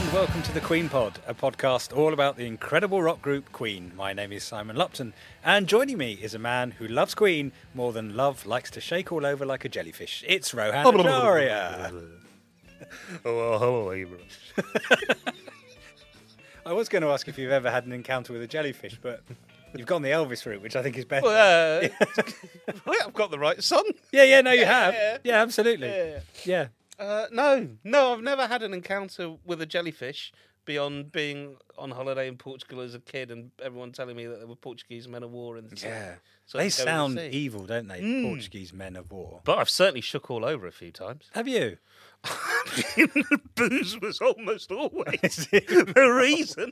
And welcome to the Queen Pod, a podcast all about the incredible rock group Queen. My name is Simon Lupton, and joining me is a man who loves Queen more than love likes to shake all over like a jellyfish. It's Rohan Acharya. Oh, hello, Abraham. I was going to ask if you've ever had an encounter with a jellyfish, but you've gone the Elvis route, which I think is better. Well, uh, I've got the right son. yeah, yeah, no, you have. yeah. Yeah, absolutely. Yeah. Yeah. Uh, no, no, I've never had an encounter with a jellyfish beyond being on holiday in Portugal as a kid and everyone telling me that there were Portuguese men of war in the sea. Yeah. So they I'd go and sound see. evil, don't they? Mm. Portuguese men of war. But I've certainly shook all over a few times. Have you? The booze was almost always the reason.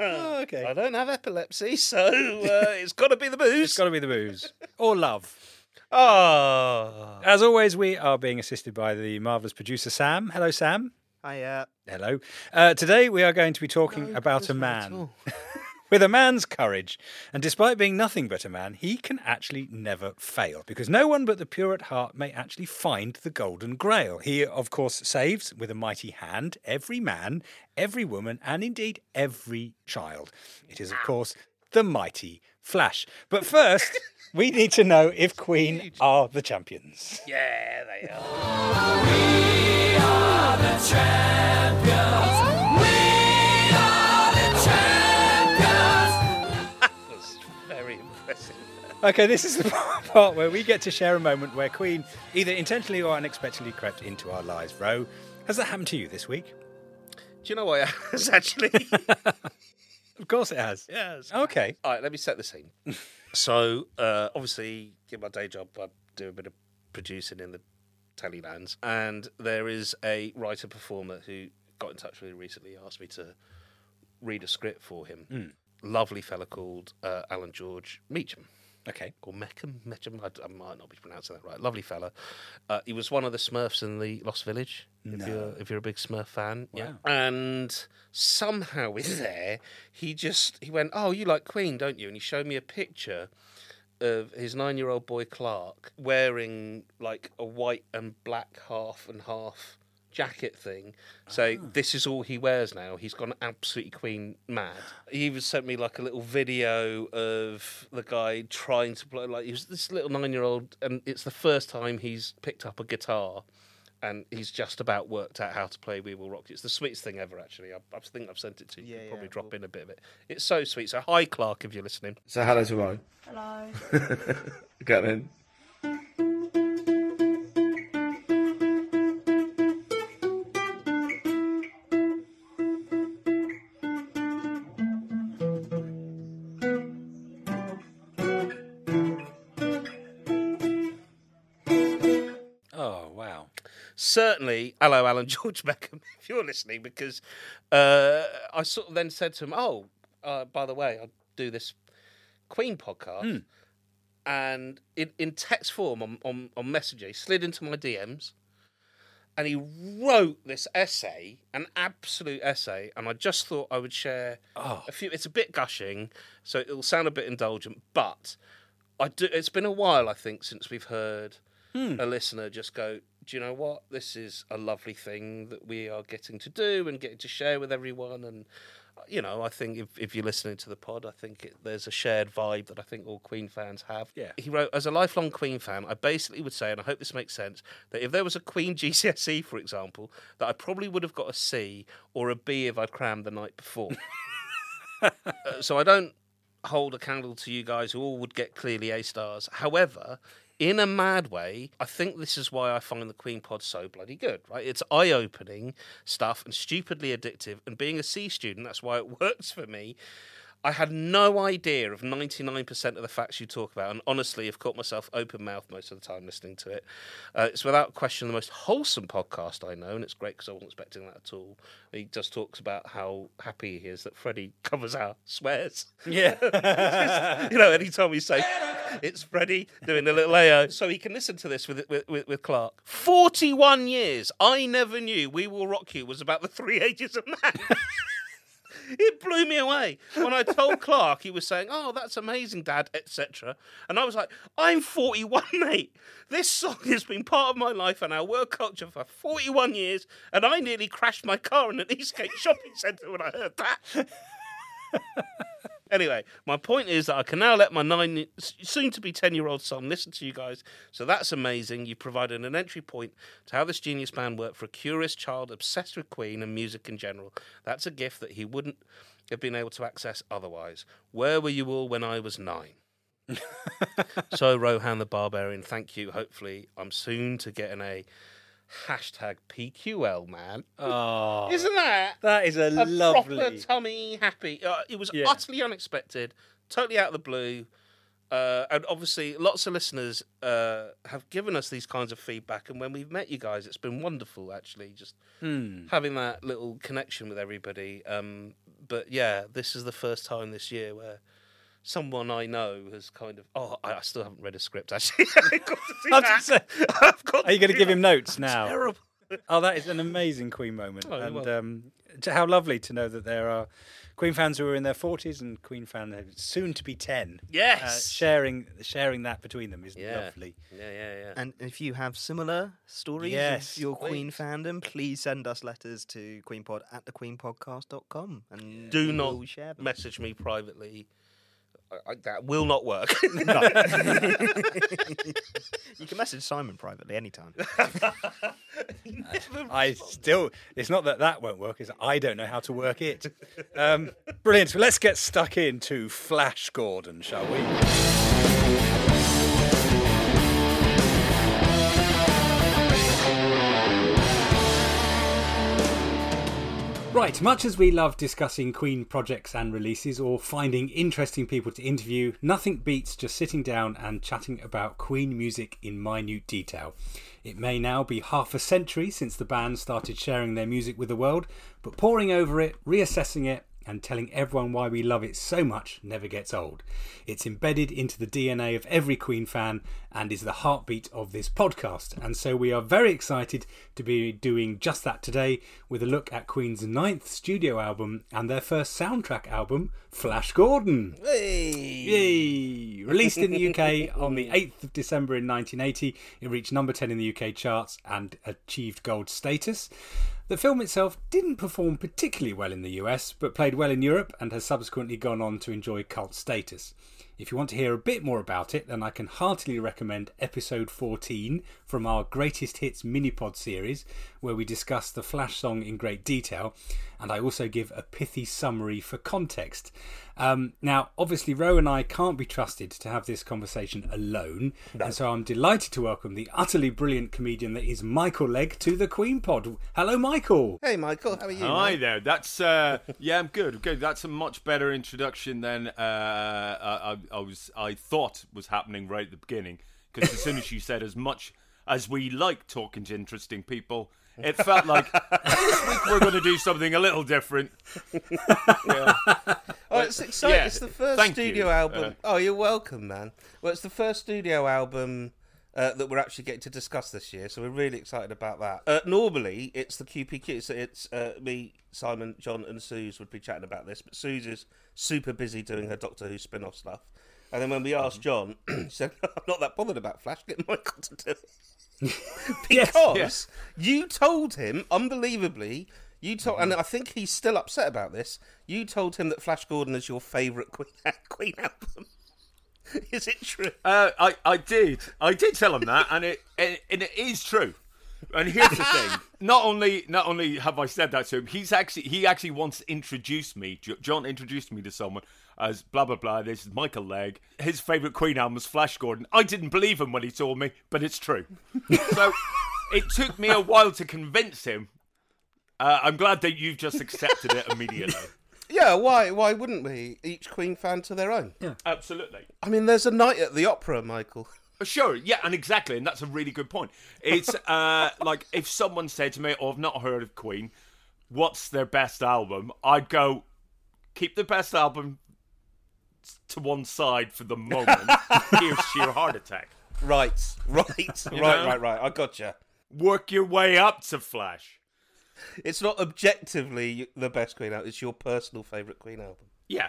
Oh, okay. I don't have epilepsy, so uh, it's got to be the booze. It's got to be the booze. Or love. Oh, As always, we are being assisted by the marvellous producer Sam. Hello, Sam. Hiya. Hello. Uh, today we are going to be talking about a man with a man's courage. And despite being nothing but a man, he can actually never fail because no one but the pure at heart may actually find the golden grail. He, of course, saves with a mighty hand every man, every woman, and indeed every child. It is, of course, the mighty Flash. But first, we need to know if Queen are the champions. yeah, they are. That was very impressive. Okay, this is the part where we get to share a moment where Queen either intentionally or unexpectedly crept into our lives. Ro, has that happened to you this week? Do you know what it has actually? Of course it has. yes. Okay. All right, let me set the scene. so, uh, obviously, in my day job, I do a bit of producing in the Tellylands, and there is a writer performer who got in touch with me recently, asked me to read a script for him. Lovely fella called uh, Alan George Meacham. Okay. Or Meckham, Meckham, I, I might not be pronouncing that right. Lovely fella. Uh, he was one of the Smurfs in the Lost Village. If you're if you're a big Smurf fan, yeah. And somehow in there, he just he went, "Oh, you like Queen, don't you?" And he showed me a picture of his nine-year-old boy Clark wearing like a white and black half and half jacket thing. So ah. this is all he wears now. He's gone absolutely Queen mad. He even sent me like a little video of the guy trying to play like he was this little nine-year-old, and it's the first time he's picked up a guitar. And he's just about worked out how to play "We Will Rock You." It's the sweetest thing ever, actually. I, I think I've sent it to you. Yeah, Could probably yeah, drop in a bit of it. It's so sweet. So, hi, Clark, if you're listening. So hello to Ro. Hello. Get in. Certainly, hello, Alan George Beckham, if you're listening, because uh, I sort of then said to him, "Oh, uh, by the way, I do this Queen podcast," and in, in text form on, on on Messenger, he slid into my DMs, and he wrote this essay, an absolute essay, and I just thought I would share a few. It's a bit gushing, so it'll sound a bit indulgent, but I do. It's been a while, I think, since we've heard a listener just go, do you know what? This is a lovely thing that we are getting to do and getting to share with everyone. And uh, you know, I think if, if you're listening to the pod, I think it, there's a shared vibe that I think all Queen fans have. Yeah. He wrote, as a lifelong Queen fan, I basically would say, and I hope this makes sense, that if there was a Queen GCSE, for example, that I probably would have got a C or a B if I'd crammed the night before. Uh, so I don't hold a candle to you guys who all would get clearly A stars. However, in a mad way, I think this is why I find the Queen Pod so bloody good, right? It's eye opening stuff and stupidly addictive. And being a C student, that's why it works for me. I had no idea of 99% of the facts you talk about, and honestly, have caught myself open mouthed most of the time listening to it. Uh, it's without question the most wholesome podcast I know, and it's great because I wasn't expecting that at all. He just talks about how happy he is that Freddie covers our swears. Yeah. you know, anytime we say it's Freddie doing a little AO, so he can listen to this with, with, with, with Clark. 41 years. I never knew We Will Rock You was about the three ages of man. It blew me away when I told Clark. He was saying, "Oh, that's amazing, Dad," etc. And I was like, "I'm 41, mate. This song has been part of my life and our work culture for 41 years, and I nearly crashed my car in an Eastgate shopping centre when I heard that." Anyway, my point is that I can now let my nine, soon to be 10 year old son listen to you guys. So that's amazing. You provided an entry point to how this genius band worked for a curious child obsessed with Queen and music in general. That's a gift that he wouldn't have been able to access otherwise. Where were you all when I was nine? so, Rohan the Barbarian, thank you. Hopefully, I'm soon to get an A. Hashtag PQL, man. Oh, Isn't that? that is a, a proper lovely. tummy happy. Uh, it was Yeah. utterly unexpected, totally out of the blue. Uh, and obviously, lots of listeners uh, have given us these kinds of feedback. And when we've met you guys, it's been wonderful, actually, just Hmm. having that little connection with everybody. Um, but yeah, this is the first time this year where someone I know has kind of. Oh, I, I still haven't read a script, actually. I've got to do I was gonna that. say, I've got Are you going to give him notes now? Terrible. Oh, that is an amazing Queen moment, Oh, and welcome. um, j- how lovely to know that there are Queen fans who are in their forties and Queen fans who are soon to be ten. Yes. uh, sharing sharing that between them is Yeah. lovely. Yeah, yeah, yeah. And if you have similar stories Yes, of your Queen fandom, please send us letters to queenpod at thequeenpodcast.com and Do we not will share them. message me privately. I, I, that will not work. You can message Simon privately anytime. I still, it's not that that won't work; it's I don't know how to work it. Um, brilliant. So let's get stuck into Flash Gordon, shall we? Right, much as we love discussing Queen projects and releases or finding interesting people to interview, nothing beats just sitting down and chatting about Queen music in minute detail. It may now be half a century since the band started sharing their music with the world, but poring over it, reassessing it, and telling everyone why we love it so much never gets old. It's embedded into the DNA of every Queen fan and is the heartbeat of this podcast. And so we are very excited to be doing just that today with a look at Queen's ninth studio album and their first soundtrack album, Flash Gordon. Hey. Yay! Released in the UK on the 8th of December in 1980, it reached number 10 in the UK charts and achieved gold status. The film itself didn't perform particularly well in the US, but played well in Europe and has subsequently gone on to enjoy cult status. If you want to hear a bit more about it, then I can heartily recommend episode 14 from our Greatest Hits mini-pod series, where we discuss the Flash song in great detail, and I also give a pithy summary for context. Um, now, obviously, Ro and I can't be trusted to have this conversation alone, and so I'm delighted to welcome the utterly brilliant comedian that is Michael Legge to the Queen Pod. Hello, Michael. Hey, Michael, how are you? Hi mate? there. That's uh, yeah, I'm good. Good. That's a much better introduction than uh, I, I, I was. I thought was happening right at the beginning. Because as soon as you said as much as we like talking to interesting people, it felt like this week we're going to do something a little different. Oh, it's exciting. yeah, it's the first studio you. album. Uh, oh, you're welcome, man. Well, it's the first studio album uh, that we're actually getting to discuss this year, so we're really excited about that. Uh, normally, it's the QPQ, so it's uh, me, Simon, John, and Suze would be chatting about this, but Suze is super busy doing her Doctor Who spin off stuff. And then when we asked John, he said, I'm not that bothered about Flash, get Michael to do it. because you told him, unbelievably, you told, and I think he's still upset about this. You told him that Flash Gordon is your favourite Queen, Queen album. is it true? Uh, I, I did. I did tell him that, and it and, and it is true. And here's the thing: not only not only have I said that to him, he's actually he actually once introduced me. John introduced me to someone as blah blah blah. This is Michael Legge. His favorite Queen album was Flash Gordon. I didn't believe him when he told me, but it's true. so it took me a while to convince him. Uh, I'm glad that you've just accepted it immediately. Yeah, why? Why wouldn't we? Each Queen fan to their own. Yeah. Absolutely. I mean, there's a night at the opera, Michael. Sure, yeah, and exactly, and that's a really good point. It's uh, like if someone said to me, "Oh, I've not heard of Queen. What's their best album?" I'd go, "Keep the best album to one side for the moment. Here's Sheer Heart Attack. Right, right, right, know? right, right. I gotcha. Work your way up to Flash." It's not objectively the best Queen album. It's your personal favourite Queen album. Yeah,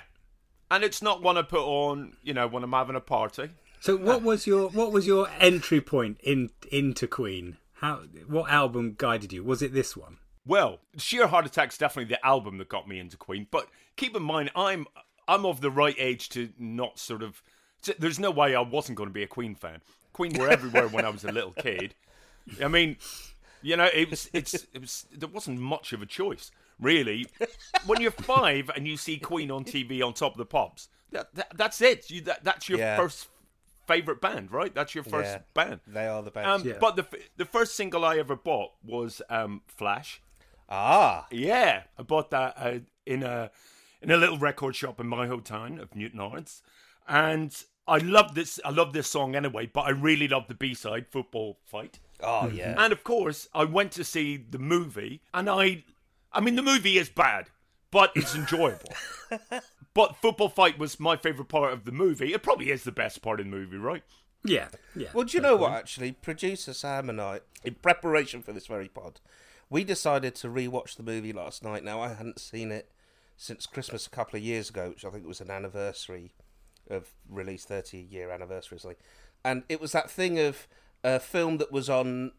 and it's not one I put on, you know, when I'm having a party. So what was your what was your entry point in into Queen? How what album guided you? Was it this one? Well, Sheer Heart Attack's definitely the album that got me into Queen. But keep in mind, I'm I'm of the right age to not sort of. There's no way I wasn't going to be a Queen fan. Queen were everywhere when I was a little kid. I mean, you know, it was it's it was there wasn't much of a choice really. When you're five and you see Queen on TV on Top of the Pops, that, that, that's it. You, that, that's your Yeah. first favorite band, right? That's your first Yeah. band. They are the best. Um, Yeah. But the the first single I ever bought was um, Flash. ah, Yeah, I bought that uh, in a in a little record shop in my hometown of Newtownards, and I love this. I love this song anyway, but I really love the B side, "Football Fight," oh yeah. Mm-hmm. and of course, I went to see the movie, and I, I mean, the movie is bad, but it's enjoyable. but "Football Fight" was my favorite part of the movie. It probably is the best part of the movie, right? Yeah, yeah. Well, do you know what? Actually, producer Sam and I, in preparation for this very pod, we decided to rewatch the movie last night. Now, I hadn't seen it since Christmas a couple of years ago, which I think was an anniversary of release, thirty year anniversary. And it was that thing of a film that was on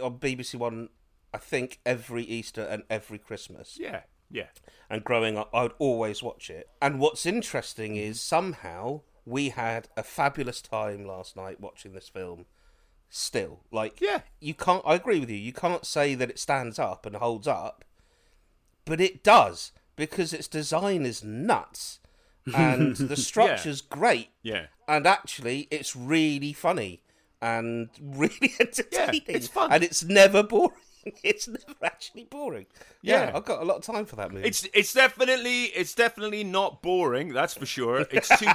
on BBC One, I think every Easter and every Christmas. Yeah, yeah. And growing up, I would always watch it. And what's interesting is somehow we had a fabulous time last night watching this film. Still, like, Yeah. you can't. I agree with you. You can't say that it stands up and holds up, but it does because its design is nuts and the structure's great. Yeah. and actually, it's really funny and really entertaining. it's fun. and it's never boring. It's never actually boring. Yeah, Yeah. I've got a lot of time for that movie. It's it's definitely it's definitely not boring. That's for sure. It's too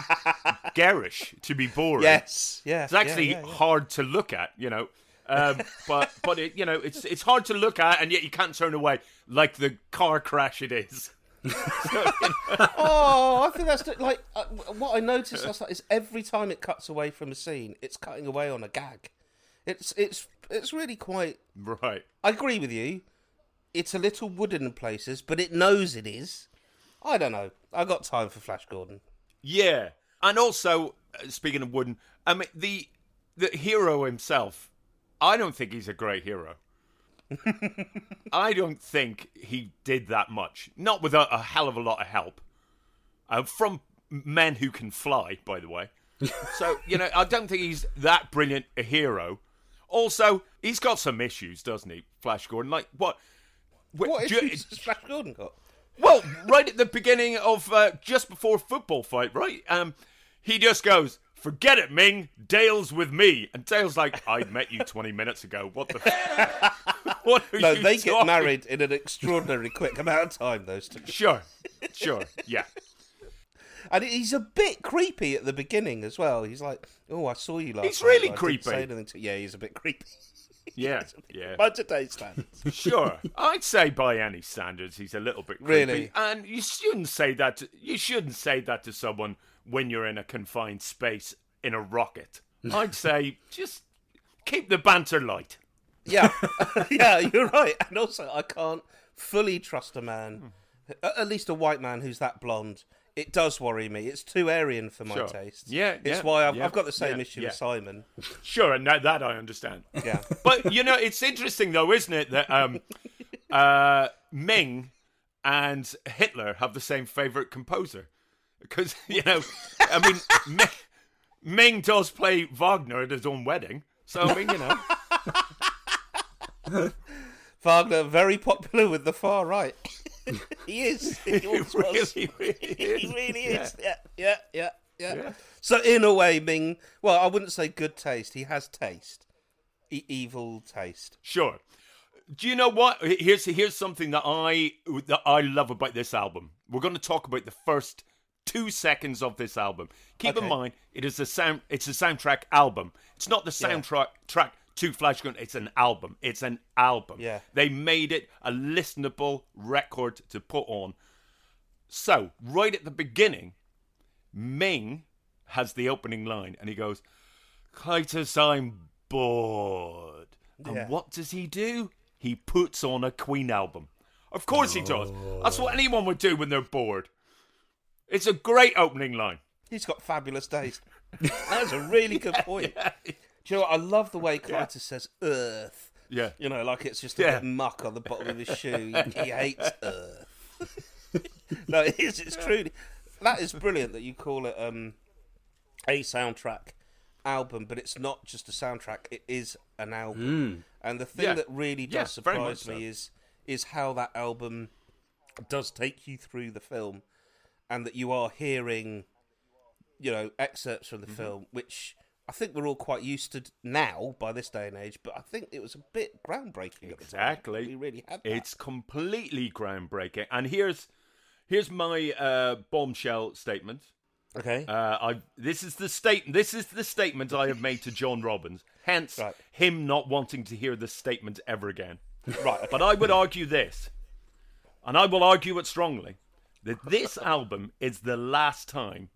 garish to be boring. yes, yeah. it's actually yeah, yeah, yeah. hard to look at. You know, um, but but it, you know it's it's hard to look at, and yet you can't turn away like the car crash it is. Oh, I think that's the- like uh, what I noticed last night is every time it cuts away from a scene, it's cutting away on a gag. It's it's it's really quite. Right. I agree with you. It's a little wooden in places, but it knows it is. I don't know. I got time for Flash Gordon. Yeah, and also uh, speaking of wooden, I mean the the hero himself. I don't think he's a great hero. I don't think he did that much. Not with a, hell of a lot of help uh, from men who can fly, by the way. so you know, I don't think he's that brilliant a hero. Also, he's got some issues, doesn't he, Flash Gordon? Like what? wh- What ju- issues has Flash Gordon got? well, right at the beginning of uh, just before football fight, right? Um, he just goes, "Forget it, Ming. Dale's with me." And Dale's like, "I met you twenty minutes ago. What the? what are No, you they get married in an extraordinarily quick amount of time. Those two, Sure, sure, yeah, and he's a bit creepy at the beginning as well. He's like, "Oh, I saw you last." He's night, really but I didn't creepy. To... Yeah, he's a bit creepy. yeah, yeah. By today's standards. Sure, I'd say by any standards, he's a little bit creepy. Really? And you shouldn't say that. To, you shouldn't say that to someone when you're in a confined space in a rocket. I'd say just keep the banter light. Yeah, yeah, you're right. And also, I can't fully trust a man, at least a white man who's that blonde, It does worry me. It's too Aryan for my Sure. taste. Yeah, it's yeah, why I've, yeah, I've got the same yeah, issue with Simon. Sure, and that, that I understand. Yeah. But you know, it's interesting though, isn't it, that um, uh, Ming and Hitler have the same favorite composer? Because you know, I mean, Ming, Ming does play Wagner at his own wedding, so I mean, you know, Wagner very popular with the far right. he is. He was. really, really is. He really is. Yeah, yeah, yeah, yeah, So in a way, Ming. Well, I wouldn't say good taste. He has taste. E- evil taste. Sure. Do you know what? Here's here's something that I that I love about this album. We're going to talk about the first two seconds of this album. Keep in mind, it is a sound. It's a soundtrack album. It's not the Yeah. soundtrack track to Flash Gun. It's an album. It's an album. Yeah. They made it a listenable record to put on. So right at the beginning, Ming has the opening line, and he goes, "Klytus, I'm bored." And Yeah. what does he do? He puts on a Queen album. Of course he does. That's what oh. anyone would do when they're bored. It's a great opening line. He's got fabulous taste. That's a really good point. Do you know what? I love the way Klytus says "earth." Yeah. You know, like it's just a Yeah. bit muck on the bottom of his shoe. He, he hates earth. no, it is. It's truly. That is brilliant that you call it um, a soundtrack album, but it's not just a soundtrack. It is an album. And the thing Yeah. that really does surprise me so. is is how that album does take you through the film, and that you are hearing, you know, excerpts from the Mm-hmm. film, which. I think we're all quite used to now by this day and age, but I think it was a bit groundbreaking at the time. Exactly. We really had that. It's completely groundbreaking. And here's here's my uh, bombshell statement. okay. Uh, I this is the state this is the statement I have made to John Robbins. Hence Right. him not wanting to hear this statement ever again. right. okay. But I would argue this, and I will argue it strongly, that this album is the last time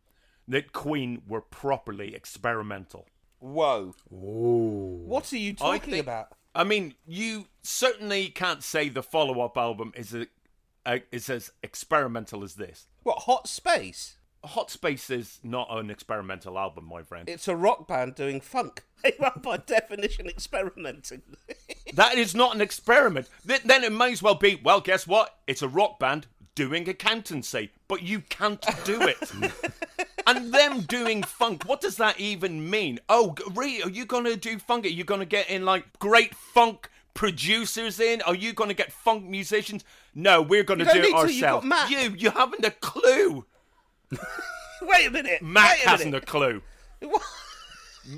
that Queen were properly experimental. Whoa. What are you I talking think- about? I mean, you certainly can't say the follow-up album is a, a, is as experimental as this. What, Hot Space? Hot Space is not an experimental album, my friend. It's a rock band doing funk. They are by definition experimenting. That is not an experiment. Th- then it may as well be, well, guess what? It's a rock band doing accountancy, but you can't do it. and them doing funk, what does that even mean? Oh, really? Are you going to do funk? Are you going to get in like great funk producers in? Are you going to get funk musicians? No, we're going to do it need to, you've got ourselves. Mac. You, you haven't a clue. Wait a minute. Mac wait a hasn't minute. a clue. What?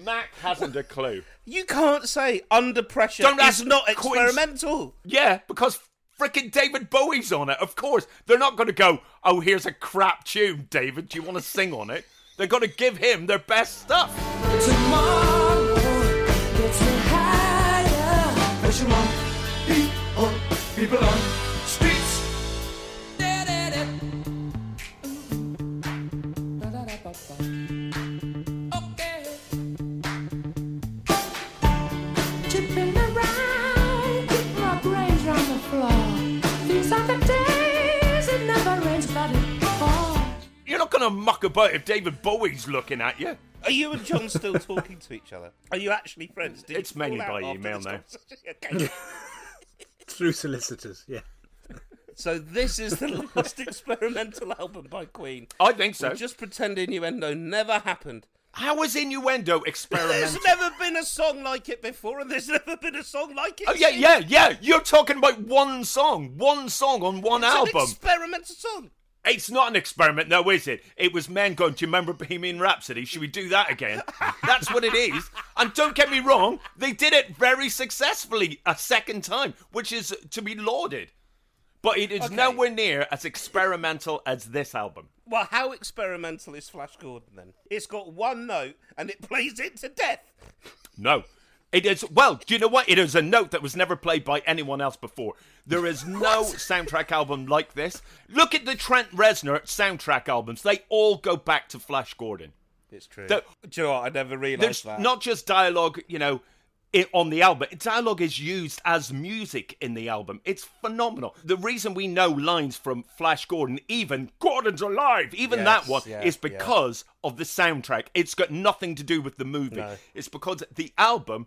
Mac hasn't a clue. You can't say under pressure Don't is ask not Queen's- experimental. Yeah, because frickin' David Bowie's on it. Of course, they're not going to go. Oh, here's a crap tune, David. Do you want to sing on it? They're going to give him their best stuff. Chipping going to muck about if David Bowie's looking at you. Are you and John still talking to each other? Are you actually friends? Did It's mainly by after email now. conversation? Okay. Through solicitors, yeah. so this is the last experimental album by Queen. I think so. We'll just pretend innuendo never happened. How is innuendo experimental? There's never been a song like it before, and there's never been a song like it. Oh yeah, since. yeah, yeah. You're talking about one song, one song on one It's album. an experimental song. It's not an experiment, though, is it? It was men going, Do you remember Bohemian Rhapsody? Should we do that again? That's what it is. And don't get me wrong, they did it very successfully a second time, which is to be lauded. But it is Okay. nowhere near as experimental as this album. Well, how experimental is Flash Gordon then? It's got one note and it plays it to death. No. It is, well, do you know what? It is a note that was never played by anyone else before. There is no soundtrack album like this. Look at the Trent Reznor soundtrack albums. They all go back to Flash Gordon. It's true. The- Do you know what? I never realised that. not just dialogue, you know, it on the album. Dialogue is used as music in the album. It's phenomenal. The reason we know lines from Flash Gordon, even Gordon's alive, even Yes, that one, yeah, is yeah. because of the soundtrack. It's got nothing to do with the movie. No. It's because the album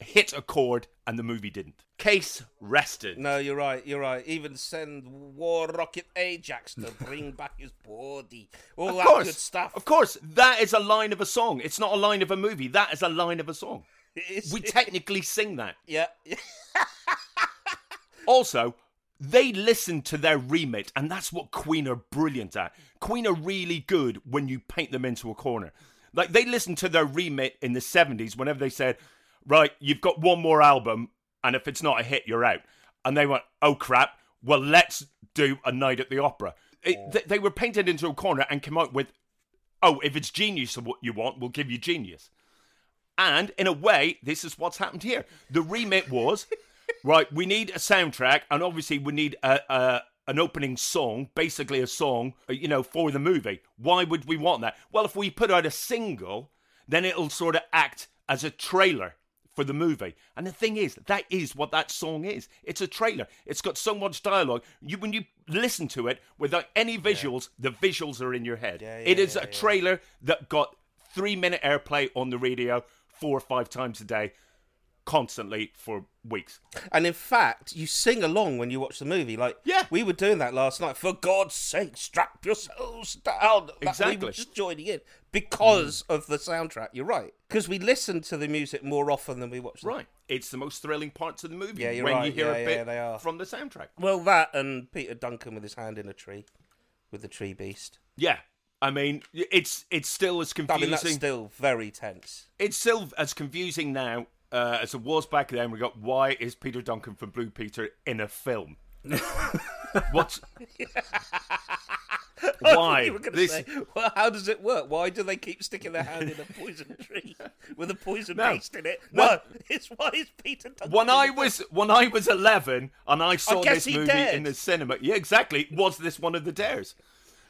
hit a chord and the movie didn't. Case rested. No, you're right. You're right. Even send War Rocket Ajax to bring back his body. All Of that course, good stuff. Of course, that is a line of a song. It's not a line of a movie. That is a line of a song. It's- We technically sing that. yeah. Also, they listen to their remit, and that's what Queen are brilliant at. Queen are really good when you paint them into a corner. Like they listened to their remit in the seventies whenever they said, "Right, you've got one more album, and if it's not a hit, you're out." And they went, "Oh crap! Well, let's do a night at the opera." It, th- they were painted into a corner and came out with, "Oh, if it's genius of what you want, we'll give you genius." And in a way, this is what's happened here. The remit was right. We need a soundtrack, and obviously we need a, a an opening song, basically a song, uh, you know, for the movie. Why would we want that? Well, if we put out a single, then it'll sort of act as a trailer for the movie. And the thing is, that is what that song is. It's a trailer. It's got so much dialogue. You when you listen to it without any visuals, the visuals are in your head. Yeah, yeah, is yeah, a yeah. trailer that got three minute airplay on the radio four or five times a day, constantly for weeks. And in fact, you sing along when you watch the movie. Like, Yeah. we were doing that last night. For God's sake, strap yourselves down. That- We Exactly. were just joining in because of the soundtrack. You're right. Because we listen to the music more often than we watch. the- Right. It's the most thrilling parts of the movie Yeah, you're when you right. hear Yeah, a yeah, bit they are. from the soundtrack. Well, that and Peter Duncan with his hand in a tree, with the tree beast. Yeah. I mean, it's it's still as I confusing. mean, that's still very tense. it's still as confusing now uh, as it was back then. We got why is Peter Duncan from Blue Peter in a film? what? why You were going to this? say, well, how does it work? Why do they keep sticking their hand in a poison tree with a poison No. beast in it? No, it's why is Peter Duncan? When I was when I was eleven and I saw guess this movie dared. in the cinema, yeah, exactly. Was this one of the dares?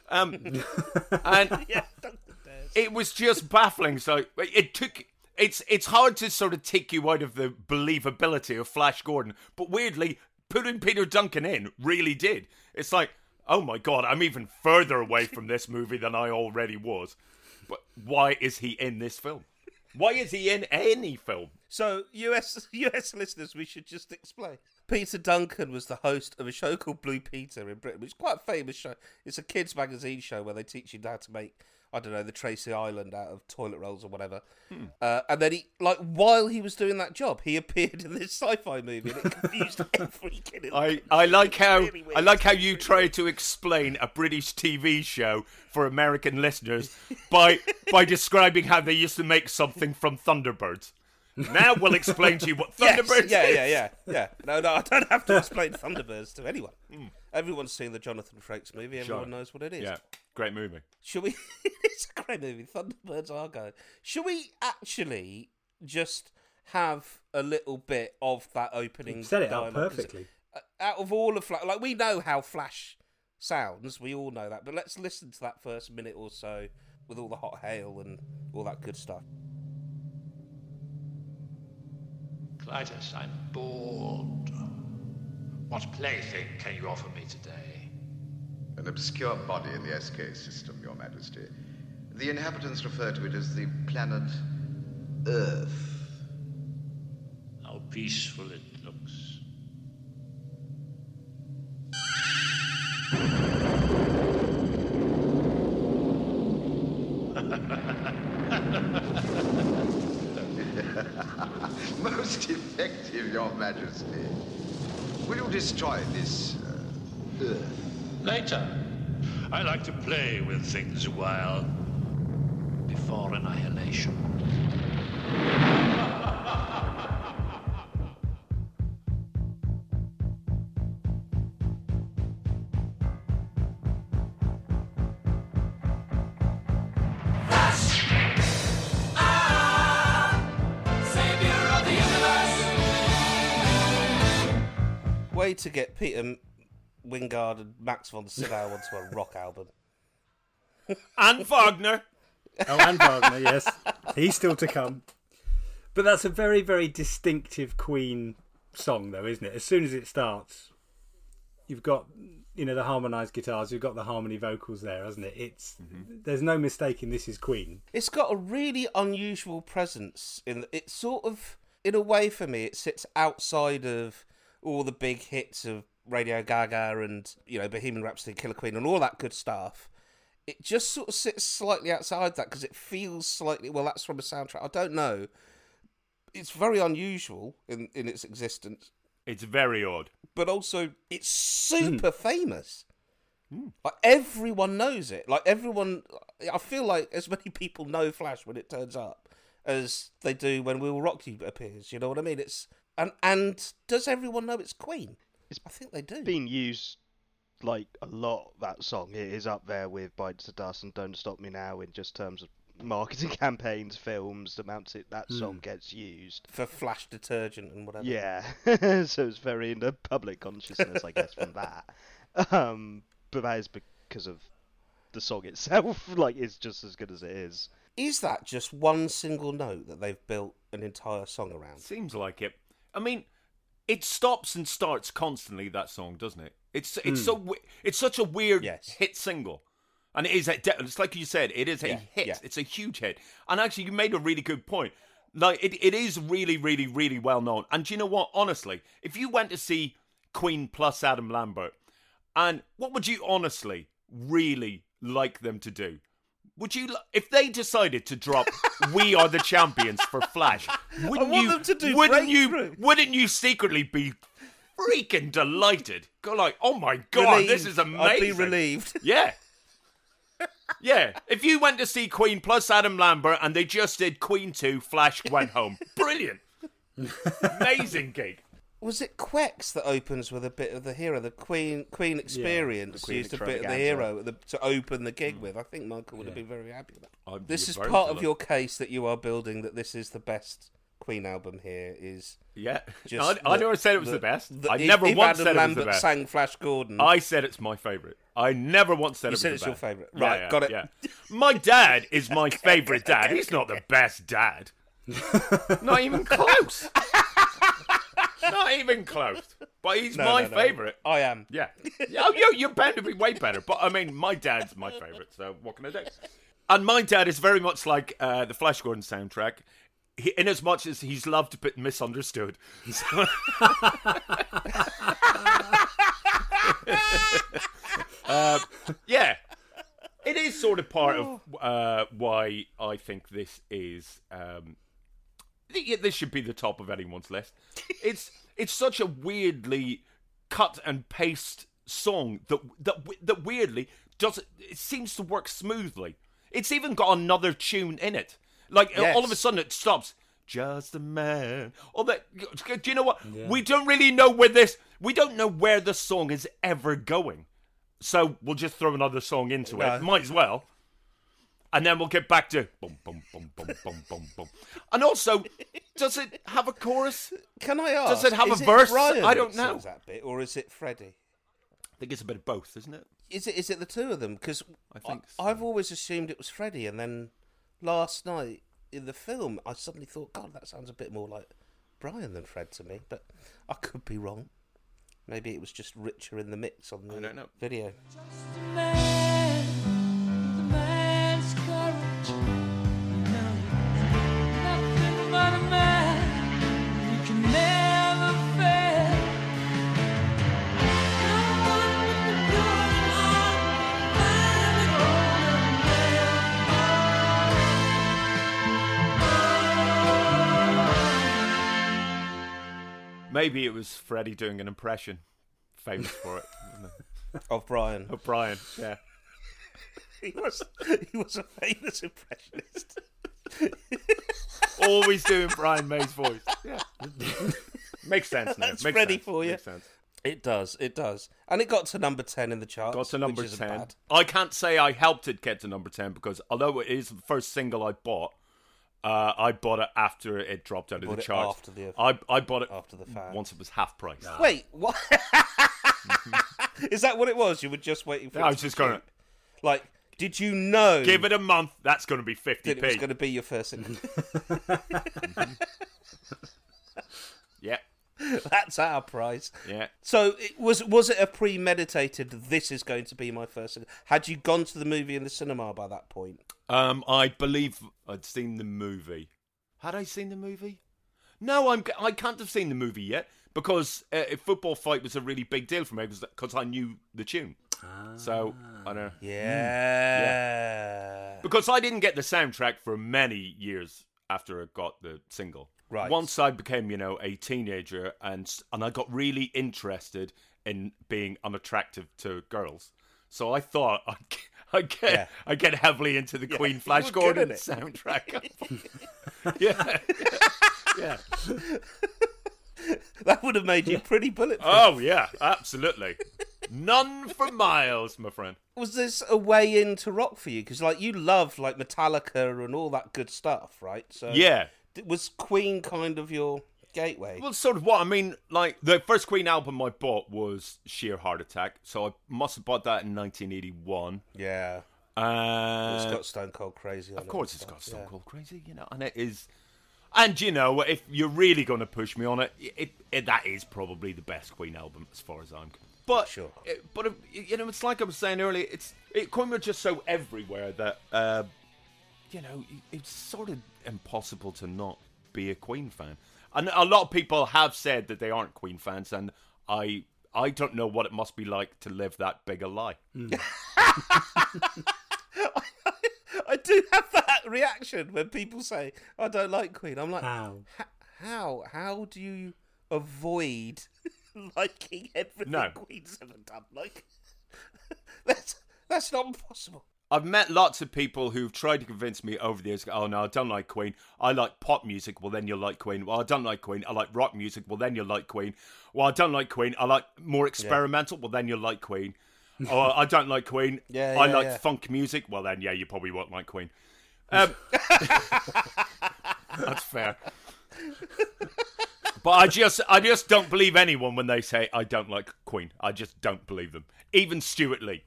Um, and Yeah, Duncan dares. it was just baffling. So it took. It's it's hard to sort of take you out of the believability of Flash Gordon, but weirdly, putting Peter Duncan in really did. It's like, oh my god, I'm even further away from this movie than I already was. But why is he in this film? Why is he in any film? So, US US listeners, we should just explain. Peter Duncan was the host of a show called Blue Peter in Britain, which is quite a famous show. It's a kids' magazine show where they teach you how to make, I don't know, the Tracy Island out of toilet rolls or whatever. Hmm. Uh, and then he, like, while he was doing that job, he appeared in this sci-fi movie, and it confused every kid. in I, I like how Really. I like how you try to explain a British TV show for American listeners by by describing how they used to make something from Thunderbirds. Now we'll explain to you what Yes, Thunderbirds yeah, is. yeah, yeah, yeah. No, no, I don't have to explain Thunderbirds to anyone. Everyone's seen the Jonathan Frakes movie. Everyone. Sure. knows what it is. Yeah, great movie. Should we? it's a great movie. Thunderbirds are going. Should we actually just have a little bit of that opening? You set it up dialogue? 'Cause, perfectly. uh, Out of all of Flash, like we know how Flash sounds, we all know that. But let's listen to that first minute or so with all the hot hail and all that good stuff. Klytus, I'm bored. What plaything can you offer me today? An obscure body in the SK system, Your Majesty. The inhabitants refer to it as the planet Earth. How peaceful it looks. Most effective, Your Majesty. Will you destroy this uh, Earth? Later. I like to play with things a while. Before annihilation. Way to get Peter Wyngarde and Max von Sydow onto a rock album. And Wagner. Oh, and Wagner, yes. He's still to come. But that's a very, very distinctive Queen song, though, isn't it? As soon as it starts, you've got you know the harmonised guitars, you've got the harmony vocals there, hasn't it? It's mm-hmm. there's no mistaking this is Queen. It's got a really unusual presence. In it sort of, in a way, for me, it sits outside of all the big hits of Radio Gaga and you know Bohemian Rhapsody, Killer Queen, and all that good stuff. It just sort of sits slightly outside that because it feels slightly well. That's from a soundtrack. I don't know. It's very unusual in in its existence, It's very odd. but also it's hmm. super famous. Hmm. Like everyone knows it. Like everyone, I feel like as many people know Flash when it turns up as they do when Will Rock You appears. You know what I mean? It's and and does everyone know it's Queen? I think they do. Being used like a lot. That song it is up there with "Bites the Dust" and "Don't Stop Me Now" in just terms of marketing campaigns, films, the amounts it, that song Mm. gets used. for Flash detergent and whatever. Yeah, so it's very in the public consciousness, I guess, from that. Um, but that is because of the song itself. Like, it's just as good as it is. Is that just one single note that they've built an entire song around? Seems like it. I mean, it stops and starts constantly. That song, doesn't it? It's it's Hmm. so it's such a weird hit single, and it is. A, de- it's like you said, it is a Yeah, hit. yeah. It's a huge hit. And actually, you made a really good point. Like it, it is really, really, really well known. And do you know what? Honestly, if you went to see Queen plus Adam Lambert, and what would you honestly really like them to do? Would you, if they decided to drop "We Are the Champions" for Flash? Wouldn't want you? them to do wouldn't you? Wouldn't you secretly be freaking delighted? Go like, "Oh my god, this is amazing!" I'd be relieved. Yeah. Yeah, if you went to see Queen plus Adam Lambert and they just did Queen 2, Flash went home. Brilliant. Amazing gig. Was it Quex that opens with a bit of the hero? The Queen Queen Experience Queen used a bit of the hero the, to open the gig mm. with. I think Michael would have been very happy with that. I'd This is part of your case that you are building that this is the best Queen album. Here is Yeah. I, I the- never said it was the, best. I never if once Adam said Lambert it was the best. sang Flash Gordon. I said it's my favourite. I never once said You it was said the it's your favourite. Right, yeah, got it. Yeah. My dad is my favourite dad. He's not the best dad. not even close. Not even close. But he's No, my no, no. favourite. I am. Yeah. yeah oh, you, you're bound to be way better. But I mean, my dad's my favourite, so what can I do? And my dad is very much like uh, the Flash Gordon soundtrack, he, in as much as he's loved but misunderstood. So- Uh, yeah. It is sort of part of uh, why I think this is. Um, this should be the top of anyone's list. It's it's such a weirdly cut and paste song that that that weirdly does it seems to work smoothly. It's even got another tune in it. Like uh, all of a sudden it stops. Just a man. All that. Do you know what? We don't really know where this. We don't know where the song is ever going. So we'll just throw another song into No. it. Might as well. And then we'll get back to boom, boom, boom, boom, boom, boom, boom. And also, does it have a chorus? Can I ask? Does it have is a verse? Brian I don't know. sings that bit, or is it Freddie? I think it's a bit of both, isn't it? Is it is it the two of them? Because I think I've always assumed it was Freddie, and then last night in the film, I suddenly thought, God, that sounds a bit more like Brian than Fred to me. But I could be wrong. Maybe it was just richer in the mix on the I don't know. video. Maybe it was Freddie doing an impression. Famous for it. Of Brian. Of Brian, yeah. he was he was a famous impressionist. Always doing Brian May's voice. Yeah. Makes sense now. That's Makes Freddie sense. for you. Makes sense. It does, it does, and it got to number ten in the charts. Got to number which 10. bad. I can't say I helped it get to number 10 because although it is the first single I bought, uh, I bought it after it dropped out of the charts. after the- I, I bought it after the fact. once it was half price. Wait, what? Is that what it was? You were just waiting for. It I was to just going cheap? like Did you know? Give it a month. That's going to be was 50p. It's going to be your first single. Yeah. That's our prize. Yeah. So it was was it a premeditated? This is going to be my first. Had you gone to the movie in the cinema by that point? Um, I believe I'd seen the movie. Had I seen the movie? No, I'm. I can't have seen the movie yet because uh, a football fight was a really big deal for me because I knew the tune. So I know. Yeah. Yeah. Because I didn't get the soundtrack for many years after I got the single. Right. Once I became, you know, a teenager and and I got really interested in being unattractive to girls. So I thought I'd, I'd get Yeah. I'd get heavily into the Yeah, Queen Flash Gordon soundtrack. yeah. yeah. That would have made you pretty bulletproof. Oh yeah, absolutely. None for miles, my friend. Was this a way into rock for you? Because like you love like Metallica and all that good stuff, right? So Yeah. Was Queen kind of your gateway? Well, sort of what I mean. Like the first Queen album I bought was Sheer Heart Attack, so I must have bought that in 1981. yeah, Uh, it's got Stone Cold Crazy. on of course, it's got Stone yeah. Cold Crazy, you know, and it is. And you know, if you're really going to push me on it, it, it, that is probably the best Queen album as far as I'm. But Sure. it- but uh, you know, it's like I was saying earlier. It's it Queen were just so everywhere that uh, you know it's sort of impossible to not be a Queen fan. And a lot of people have said that they aren't Queen fans, and I I don't know what it must be like to live that big a lie. Hmm. I do have that reaction when people say I don't like Queen. I'm like, How? How how do you avoid liking everything No. Queen's ever done? Like that's that's not possible. I've met lots of people who've tried to convince me over the years. Oh no, I don't like Queen. I like pop music. Well, then you'll like Queen. Well, I don't like Queen. I like rock music. Well, then you'll like Queen. Well, I don't like Queen. I like more experimental. Well, then you'll like Queen. oh, I don't like Queen. Yeah, I yeah, like yeah. funk music. Well, then yeah, you probably won't like Queen. Um, that's fair. But I just, I just don't believe anyone when they say I don't like Queen. I just don't believe them. Even Stewart Lee,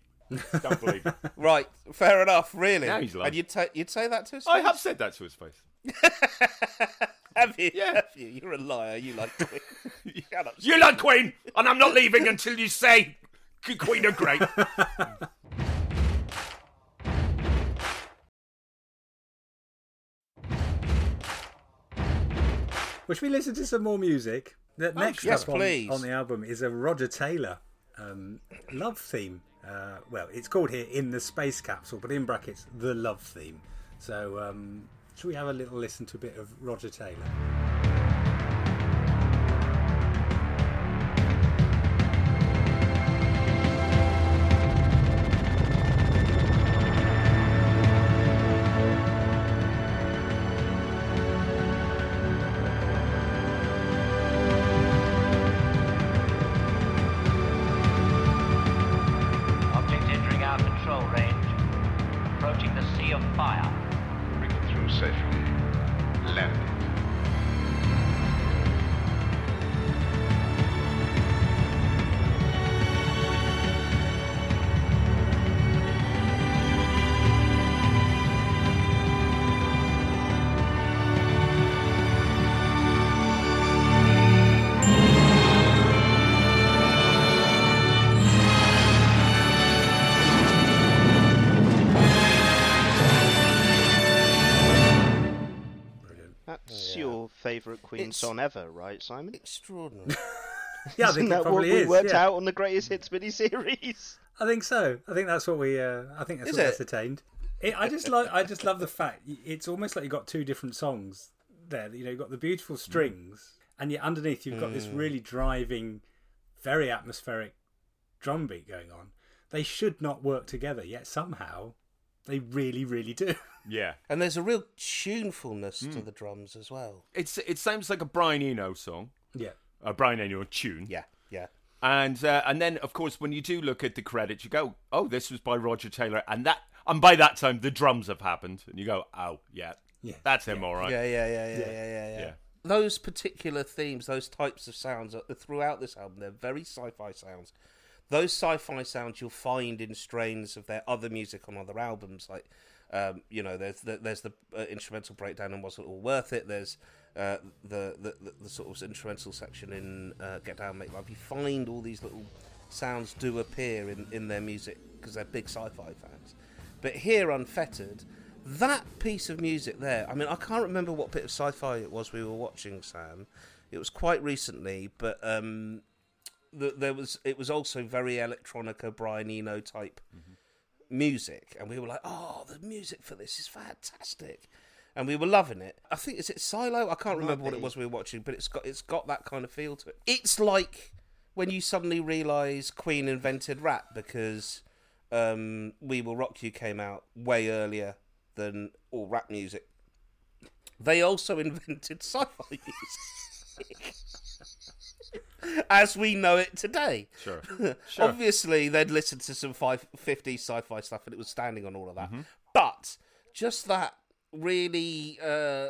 don't believe. Him. Right, fair enough. Really, Yeah, he's lying. and you'd ta- you'd say that to us? I have said that to his face. Have you? Yeah. Have you? You're a liar. You like Queen. Shut up. You like Queen, and I'm not leaving until you say Queen are great. Well, should we listen to some more music? The next yes, up on, please. on the album is a Roger Taylor um, love theme. Uh, well, it's called here "In the Space Capsule," but in brackets, the love theme. So, um, should we have a little listen to a bit of Roger Taylor? Favourite Queen It's- song ever, right, Simon? Extraordinary. Yeah, I Isn't think it that what probably we is. worked yeah. out on the greatest hits mini series. I think so. I think that's what we. Uh, I think that's Is what it? that's attained. It, I just like. I just love the fact it's almost like you have got two different songs there. You know, you've got the beautiful strings, and yet underneath you've got this really driving, very atmospheric drum beat going on. They should not work together, yet somehow they really, really do. yeah, and there's a real tunefulness to the drums as well. it's it sounds like a Brian Eno song, yeah. a Brian Eno tune. Yeah, yeah. And uh, and then of course when you do look at the credits, you go, oh, this was by Roger Taylor, and that and by that time the drums have happened, and you go, oh yeah, Yeah. that's him, all right. Yeah, yeah, yeah, yeah, yeah, yeah, yeah. Yeah. Those particular themes, those types of sounds are, throughout this album, they're very sci-fi sounds. Those sci-fi sounds you'll find in strains of their other music on other albums. Like, um, you know, there's the, there's the uh, instrumental breakdown and wasn't all worth it. There's uh, the, the, the the sort of instrumental section in uh, Get Down, Make Love. You find all these little sounds do appear in, in their music because they're big sci-fi fans. But here, Unfettered, that piece of music there. I mean, I can't remember what bit of sci-fi it was we were watching, Sam. It was quite recently, but um, the, there was it was also very electronica, Brian Eno type music, and we were like, "Oh, the music for this is fantastic," and we were loving it. I think is it Silo? I can't remember what it was we were watching, but it's got it's got that kind of feel to it. It's like when you suddenly realise Queen invented rap because um, "We Will Rock You" came out way earlier than all rap music. They also invented sci-fi music. As we know it today. Sure. Sure. Obviously, they'd listened to some five, 50s sci-fi stuff and it was standing on all of that. Mm-hmm. But just that really, uh,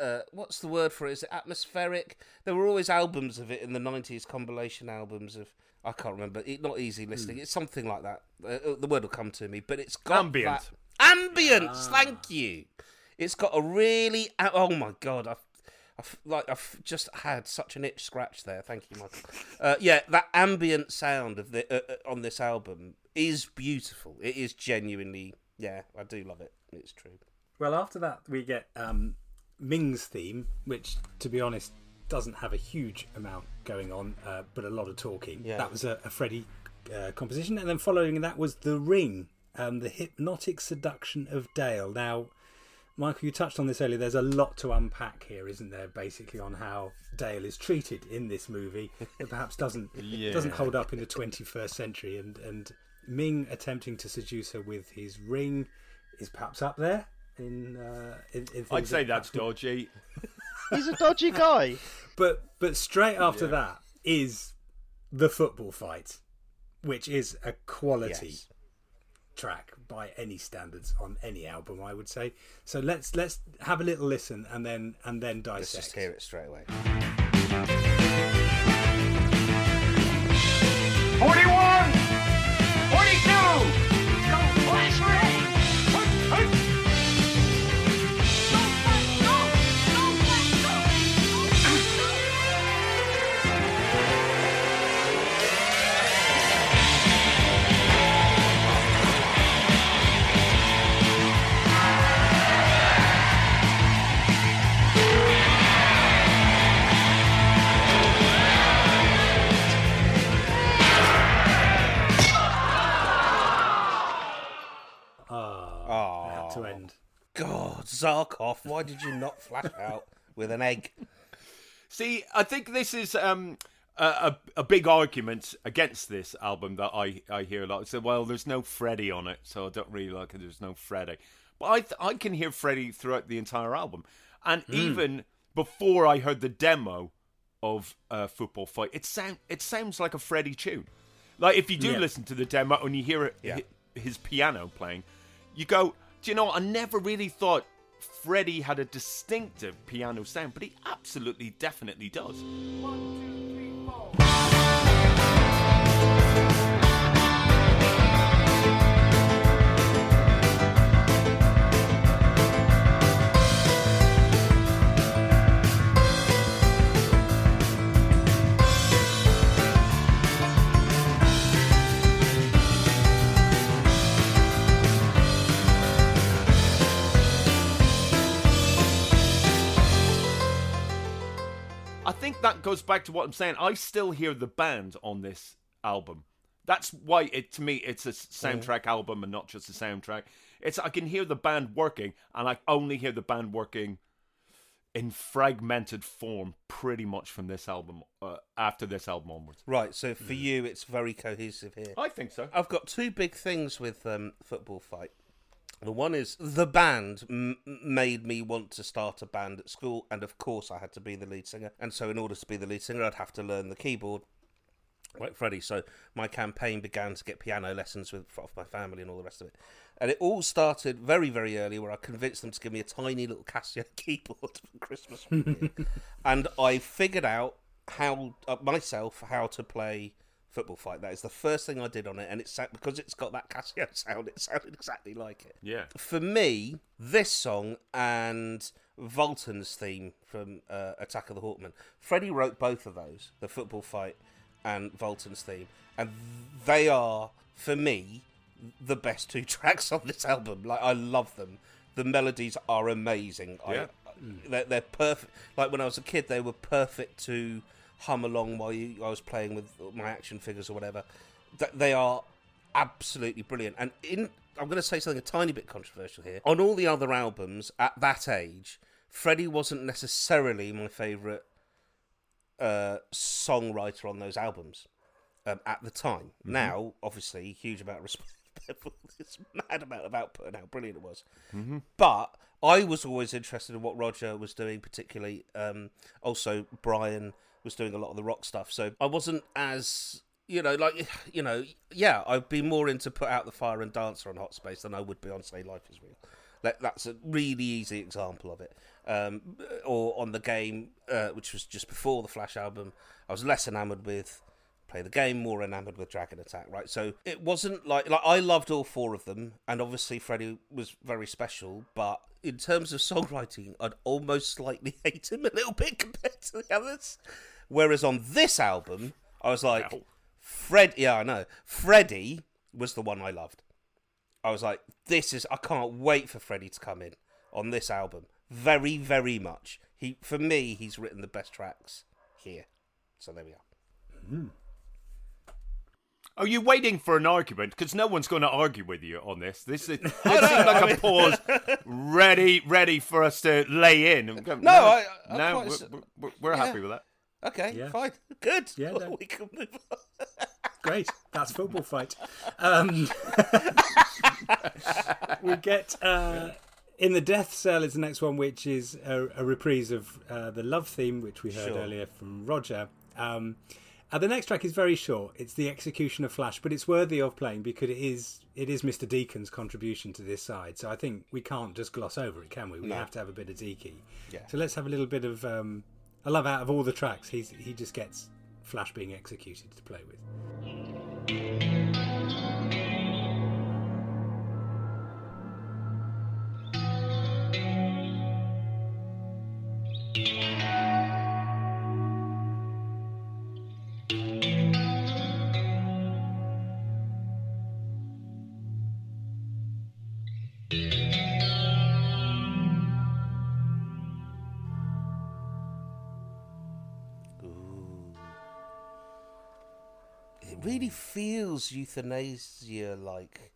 uh, what's the word for it? Is it atmospheric? There were always albums of it in the 90s, compilation albums of, I can't remember, it, not easy listening. It's something like that. Uh, the word will come to me, but it's got Ambient. that- Ambience, thank you. It's got a really, oh my god, I've, I've like I've just had such an itch scratch there. Thank you, Michael. Uh, yeah, that ambient sound of the uh, uh, on this album is beautiful. It is genuinely, yeah, I do love it. It's true. Well, after that, we get um, Ming's theme, which, to be honest, doesn't have a huge amount going on, uh, but a lot of talking. Yeah. That was a, a Freddie uh, composition. And then following that was The Ring, um, the hypnotic seduction of Dale. Now, Michael, you touched on this earlier. There's a lot to unpack here, isn't there? Basically, on how Dale is treated in this movie, that perhaps doesn't Yeah. doesn't hold up in the 21st century. And and Ming attempting to seduce her with his ring is perhaps up there. In, uh, in, in I'd say that that's perhaps- dodgy. He's a dodgy guy. But but straight after Yeah. that is the football fight, which is a quality Yes. Track by any standards on any album, I would say. So let's let's have a little listen and then and then Let's dissect. just hear it straight away. Ah, it had to end. God, Zarkov, why did you not flash out with an egg? See, I think this is um, a, a, a big argument against this album that I, I hear a lot. So, well, there's no Freddie on it, so I don't really like it. There's no Freddie. But I, th- I can hear Freddie throughout the entire album. And even before I heard the demo of uh, Football Fight, it, sound, it sounds like a Freddie tune. Like, if you do Yeah. listen to the demo and you hear it, Yeah. his piano playing, you go, do you know, I never really thought Freddie had a distinctive piano sound, but he absolutely, definitely does. Think that goes back to what I'm saying. I still hear the band on this album. That's why it to me it's a soundtrack album and not just a soundtrack. It's I can hear the band working, and I only hear the band working in fragmented form pretty much from this album uh, after this album onwards. Right, so for you, it's very cohesive here. I think so. I've got two big things with um, football fight. The one is the band m- made me want to start a band at school, and of course I had to be the lead singer. And so, in order to be the lead singer, I'd have to learn the keyboard, like Freddie. So my campaign began to get piano lessons with off my family and all the rest of it. And it all started very, very early, where I convinced them to give me a tiny little Casio keyboard for Christmas, and I figured out how uh, myself how to play Football Fight. That is the first thing I did on it, and it's because it's got that Casio sound. It sounded exactly like it. Yeah. For me, this song and Vultan's theme from uh, Attack of the Hawkmen. Freddie wrote both of those, the Football Fight and Vultan's theme, and they are for me the best two tracks on this album. Like I love them. The melodies are amazing. Yeah. I, they're, they're perfect. Like when I was a kid, they were perfect to hum along while you, I was playing with my action figures or whatever. Th- They are absolutely brilliant. And in, I'm going to say something a tiny bit controversial here. On all the other albums at that age, Freddie wasn't necessarily my favourite uh, songwriter on those albums um, at the time. Now, obviously, huge amount of respect. for this mad amount of output and how brilliant it was. Mhm. But I was always interested in what Roger was doing, particularly. Um, also, Brian was doing a lot of the rock stuff, so I wasn't as you know, like you know, yeah, I'd be more into Put Out the Fire and Dancer on Hot Space than I would be on Say Life Is Real. That, that's a really easy example of it. Um, or on the game, uh, which was just before the Flash album, I was less enamoured with Play the Game, more enamoured with Dragon Attack, right? So it wasn't like like I loved all four of them, and obviously Freddie was very special. But in terms of songwriting, I'd almost slightly hate him a little bit compared to the others. Whereas on this album, I was like, Fred, yeah, I know. Freddie was the one I loved. I was like, this is, I can't wait for Freddie to come in on this album. Very, very much. He, for me, he's written the best tracks here. So there we are. Hmm. Are you waiting for an argument? Because no one's going to argue with you on this. This is it I seems know, like I a mean- pause, ready, ready for us to lay in. No, No, I- I'm no, quite we're, s- we're, we're Yeah. happy with that. Okay, Yeah. fine. Good. Yeah, no. we can move on. Great. That's football fight. Um, we get uh, in the death cell is the next one, which is a, a reprise of uh, the love theme, which we heard Sure. earlier from Roger. Um, and the next track is very short. It's the execution of Flash, but it's worthy of playing because it is it is Mr. Deacon's contribution to this side. So I think we can't just gloss over it, can we? We No. have to have a bit of Deaky. Yeah. So let's have a little bit of. Um, I love out of all the tracks, he's he just gets Flash being executed to play with. Feels euthanasia like,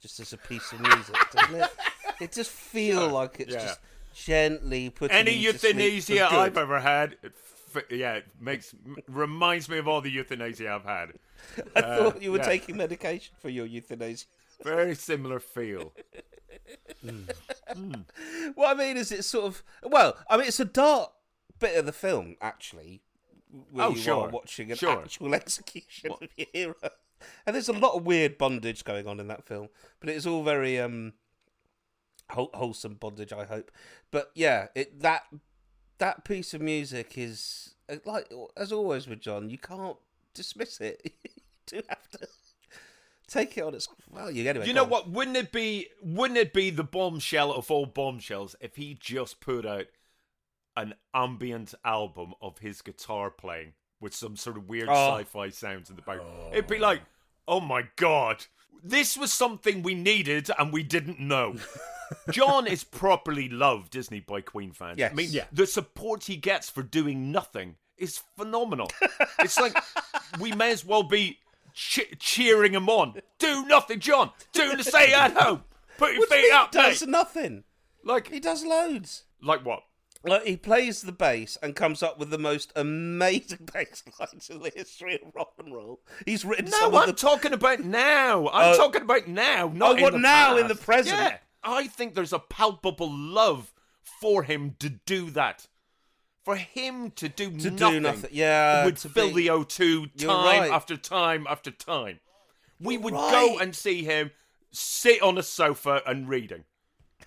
just as a piece of music, doesn't it? It just feel like it's Yeah. just gently putting Any you to sleep for euthanasia. I've ever had, it f- yeah, it makes reminds me of all the euthanasia I've had. I Uh, thought you were yeah. taking medication for your euthanasia. Very similar feel. What I mean is, it's sort of well. I mean, it's a dark bit of the film actually. Where Oh, you sure. are watching an Sure. actual execution of your hero, and there's a lot of weird bondage going on in that film, but it's all very um wholesome bondage. I hope, but yeah, it that that piece of music is uh, like as always with John. You can't dismiss it. you do have to take it on its value. Anyway, you know what? Wouldn't it be? Wouldn't it be the bombshell of all bombshells if he just put out an ambient album of his guitar playing with some sort of weird Oh. sci-fi sounds in the background? It'd be like, oh my god, this was something we needed and we didn't know. John is properly loved, isn't he, by Queen fans? Yes. I mean, Yeah. the support he gets for doing nothing is phenomenal. it's like we may as well be che- cheering him on. Do nothing, John. Do the stay at home. Put your What feet up, he does mate. nothing. Like, He does loads. like what? Like he plays the bass and comes up with the most amazing bass lines in the history of rock and roll. He's written No, some I'm of the talking about now. I'm Oh. talking about now, not Oh, in what the now, in the present? Yeah, I think there's a palpable love for him to do that. For him to do To do nothing, nothing. Yeah, would fill be- the O2 time right. after time after time. We You're would right. go and see him sit on a sofa and reading,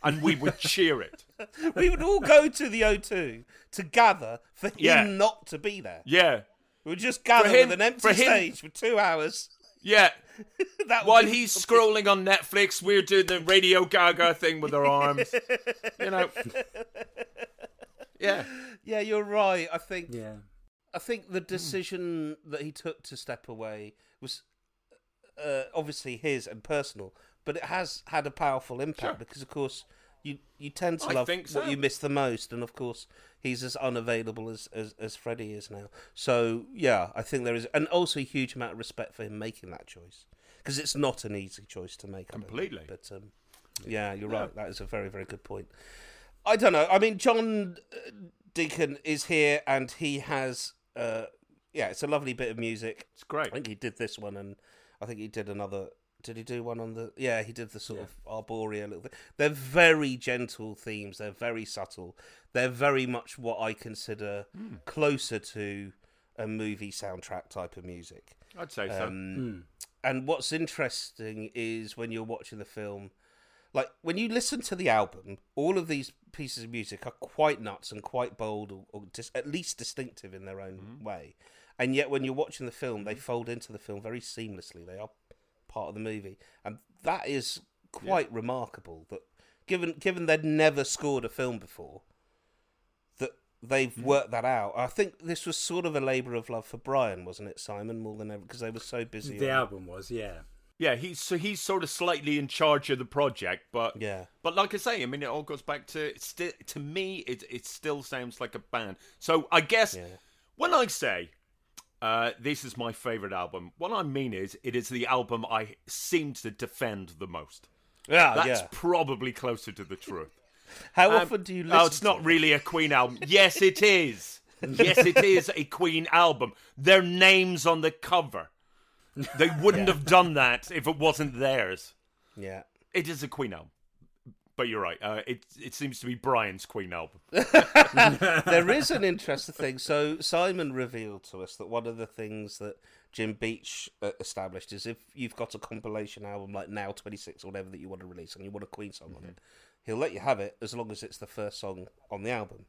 and we would cheer it. we would all go to the O2 to gather for him Yeah. not to be there. Yeah. We would just gather him- with an empty for him- stage for two hours. Yeah. That While he's something- scrolling on Netflix, we're doing the Radio Gaga thing with our arms. you know. Yeah. Yeah, you're right. I think. Yeah. I think the decision that he took to step away was uh, obviously his and personal, but it has had a powerful impact Sure. because, of course, you you tend to I love think what you miss the most, and of course, he's as unavailable as, as as Freddie is now. So yeah, I think there is, and also a huge amount of respect for him making that choice because it's not an easy choice to make. I don't think. Completely. but um, yeah, you're right. That is a very very good point. I don't know. I mean, John uh, Deacon is here, and he has. Uh, yeah, it's a lovely bit of music. It's great. I think he did this one, and I think he did another. Did he do one on the? Yeah, he did the sort of arboreal little thing. They're very gentle themes. They're very subtle. They're very much what I consider Hmm. closer to a movie soundtrack type of music. I'd say so. Um, And what's interesting is when you're watching the film, like when you listen to the album, all of these pieces of music are quite nuts and quite bold, or, or dis- at least distinctive in their own way. And yet, when you're watching the film, they fold into the film very seamlessly. They are part of the movie, and that is quite remarkable. That given given they'd never scored a film before, that they've worked that out. I think this was sort of a labour of love for Brian, wasn't it, Simon? More than ever, because they were so busy. The on- album was, yeah. Yeah, he's so he's sort of slightly in charge of the project, but Yeah. But like I say, I mean, it all goes back to it's still to me. It it still sounds like a band. So I guess when I say uh, this is my favorite album, what I mean is it is the album I seem to defend the most. Yeah, that's yeah. probably closer to the truth. How Um, often do you listen? Oh, it's not it? really a Queen album. Yes, it is. Yes, it is a Queen album. Their names on the cover. They wouldn't have done that if it wasn't theirs. Yeah. It is a Queen album. But you're right. Uh, it it seems to be Brian's Queen album. there is an interesting thing. So Simon revealed to us that one of the things that Jim Beach uh, established is if you've got a compilation album like Now 26 or whatever that you want to release and you want a Queen song on it, he'll let you have it as long as it's the first song on the album.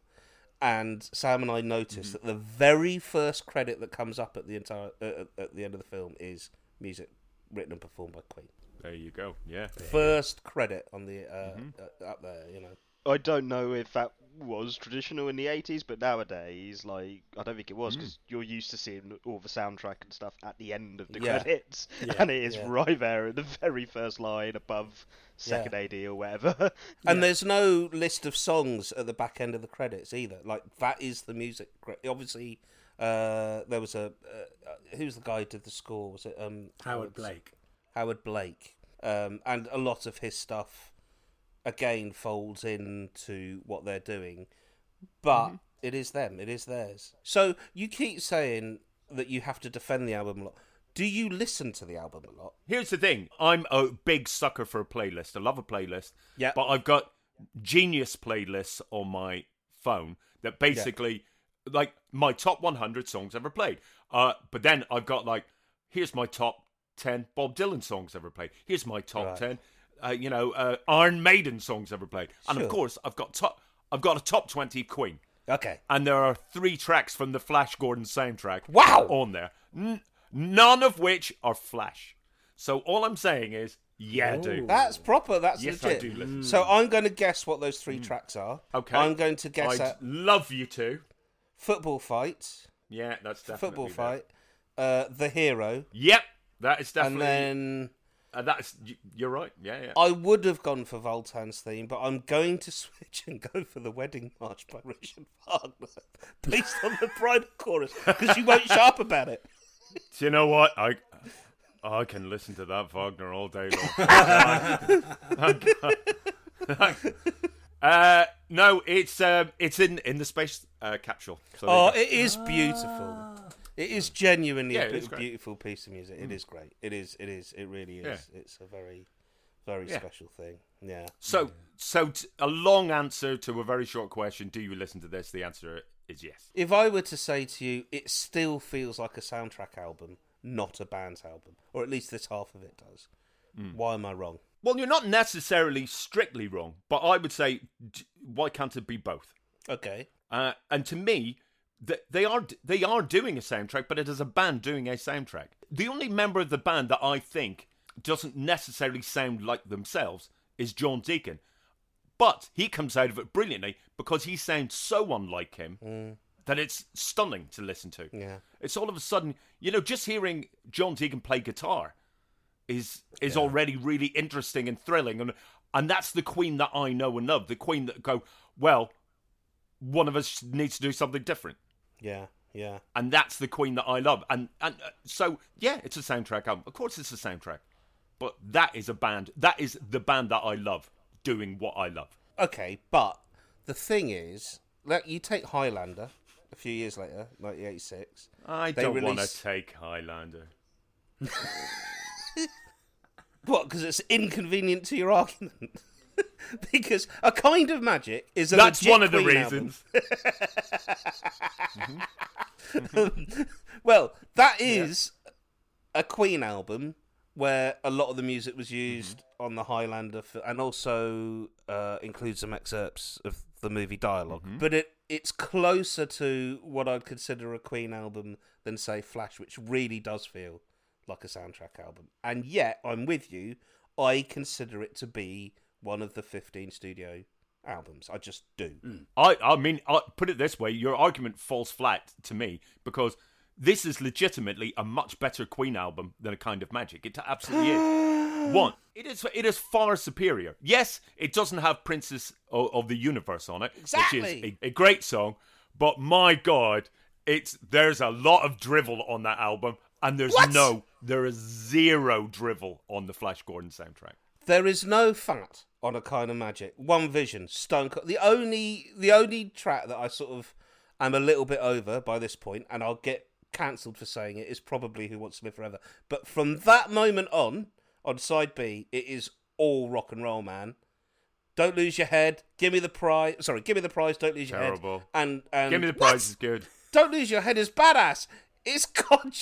And Sam and I noticed that the very first credit that comes up at the entire uh, at the end of the film is music written and performed by Queen. There you go. Yeah. First credit on the uh, uh, up there, you know. I don't know if that was traditional in the 80s, but nowadays, like, I don't think it was because you're used to seeing all the soundtrack and stuff at the end of the Yeah. credits, Yeah. and it is Yeah. right there at the very first line above second AD or whatever. And there's no list of songs at the back end of the credits either. Like that is the music. Obviously, uh, there was a uh, uh, who's the guy who did the score? Was it um, Howard Blake. Howard Blake, um, and a lot of his stuff again folds into what they're doing, but it is them. It is theirs. So you keep saying that you have to defend the album a lot. Do you listen to the album a lot? Here's the thing. I'm a big sucker for a playlist. I love a playlist. Yeah. But I've got genius playlists on my phone that basically, like, my top 100 songs ever played. Uh, but then I've got, like, here's my top 10 Bob Dylan songs ever played. Here's my top Right. 10, uh, you know, uh, Iron Maiden songs ever played. And of course, I've got top, I've got a top 20 Queen. Okay. And there are three tracks from the Flash Gordon soundtrack. Wow. On there. N- none of which are Flash. So all I'm saying is, yeah, I do. That's proper. That's Yes, legit. I do listen. So I'm going to guess what those three tracks are. Okay. I'm going to guess I'd at love you to. football fight, Yeah, that's definitely football fight, uh, the hero, Yep, that is and definitely. then uh, that's you're right. Yeah, yeah. I would have gone for Vultan's theme, but I'm going to switch and go for the wedding march by Richard Wagner, based on the bridal chorus, because you won't shut up about it. Do you know what? I I can listen to that Wagner all day long. uh, no, it's um, it's in in the space uh, capsule. So Oh, it is beautiful. It is genuinely Yeah, a it bit- great. beautiful piece of music. It is great. It is. It is. It really is. Yeah. It's a very, very Yeah. special thing. Yeah. So, so t- a long answer to a very short question. Do you listen to this? The answer is yes. If I were to say to you, it still feels like a soundtrack album, not a band's album, or at least this half of it does. Hmm. Why am I wrong? Well, you're not necessarily strictly wrong, but I would say, d- why can't it be both? Okay. Uh, and to me, th- they are they are doing a soundtrack, but it is a band doing a soundtrack. The only member of the band that I think doesn't necessarily sound like themselves is John Deacon, but he comes out of it brilliantly because he sounds so unlike him mm. that it's stunning to listen to. Yeah. It's all of a sudden, you know, just hearing John Deacon play guitar is is already really interesting and thrilling, and and that's the Queen that I know and love. The Queen that go, well, one of us needs to do something different, Yeah, yeah. and that's the Queen that I love. And and uh, so yeah, it's a soundtrack album. Of course, it's a soundtrack, but that is a band. That is the band that I love doing what I love. Okay, but the thing is, like you take Highlander a few years later, 1986. I don't want to take Highlander. What? Because it's inconvenient to your argument. because a kind of magic is a That's one of the reasons. album. well, that is a Queen album where a lot of the music was used on the Highlander, fi- and also uh, includes some excerpts of the movie dialog But it it's closer to what I'd consider a Queen album than say Flash, which really does feel like a soundtrack album. And yet, I'm with you. I consider it to be one of the 15 studio albums. I just do. Mm. I, I mean, I, put it this way: your argument falls flat to me because this is legitimately a much better Queen album than a Kind of Magic. It absolutely is. One, it is it is far superior. Yes, it doesn't have Princess of, of the Universe on it, which Exactly. is a, a great song. But my God, it's there's a lot of drivel on that album, and there's What? no, there is zero drivel on the Flash Gordon soundtrack. There is no fat on a kind of magic. One vision, Stone Cold. The only the only track that I sort of am a little bit over by this point, and I'll get cancelled for saying it, is probably Who Wants to Live Forever. But from that moment on, on side B, it is all rock and roll, man. Don't lose your head. Give me the prize. Sorry, give me the prize. Don't lose your Terrible. head. And and Give me the prize is good. Don't lose your head is badass. It's Joan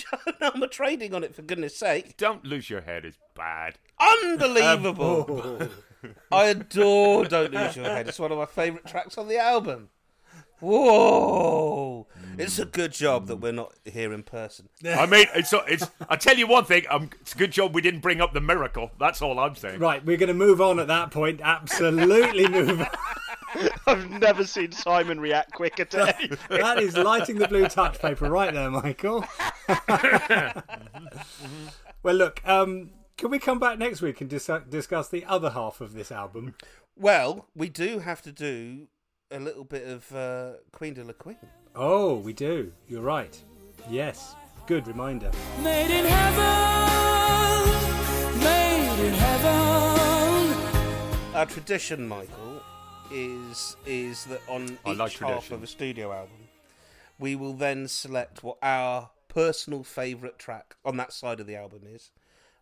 Armatrading on it for goodness sake. Don't lose your head is bad. Unbelievable. Um, I adore Don't Lose Your Head. It's one of my favourite tracks on the album. Whoa! It's a good job that we're not here in person. I mean, it's it's. I tell you one thing. Um, it's a good job we didn't bring up the miracle. That's all I'm saying. Right, we're going to move on at that point. Absolutely move on. I've never seen Simon react quicker to anything. That is lighting the blue touch paper right there, Michael. well, look, um, can we come back next week and dis- discuss the other half of this album? Well, we do have to do a little bit of uh, Queen de la Queen. Oh, we do. You're right. Yes. Good reminder. Made in heaven, made in heaven. Our tradition, Michael, is is that on I each like half of a studio album, we will then select what our personal favourite track on that side of the album is,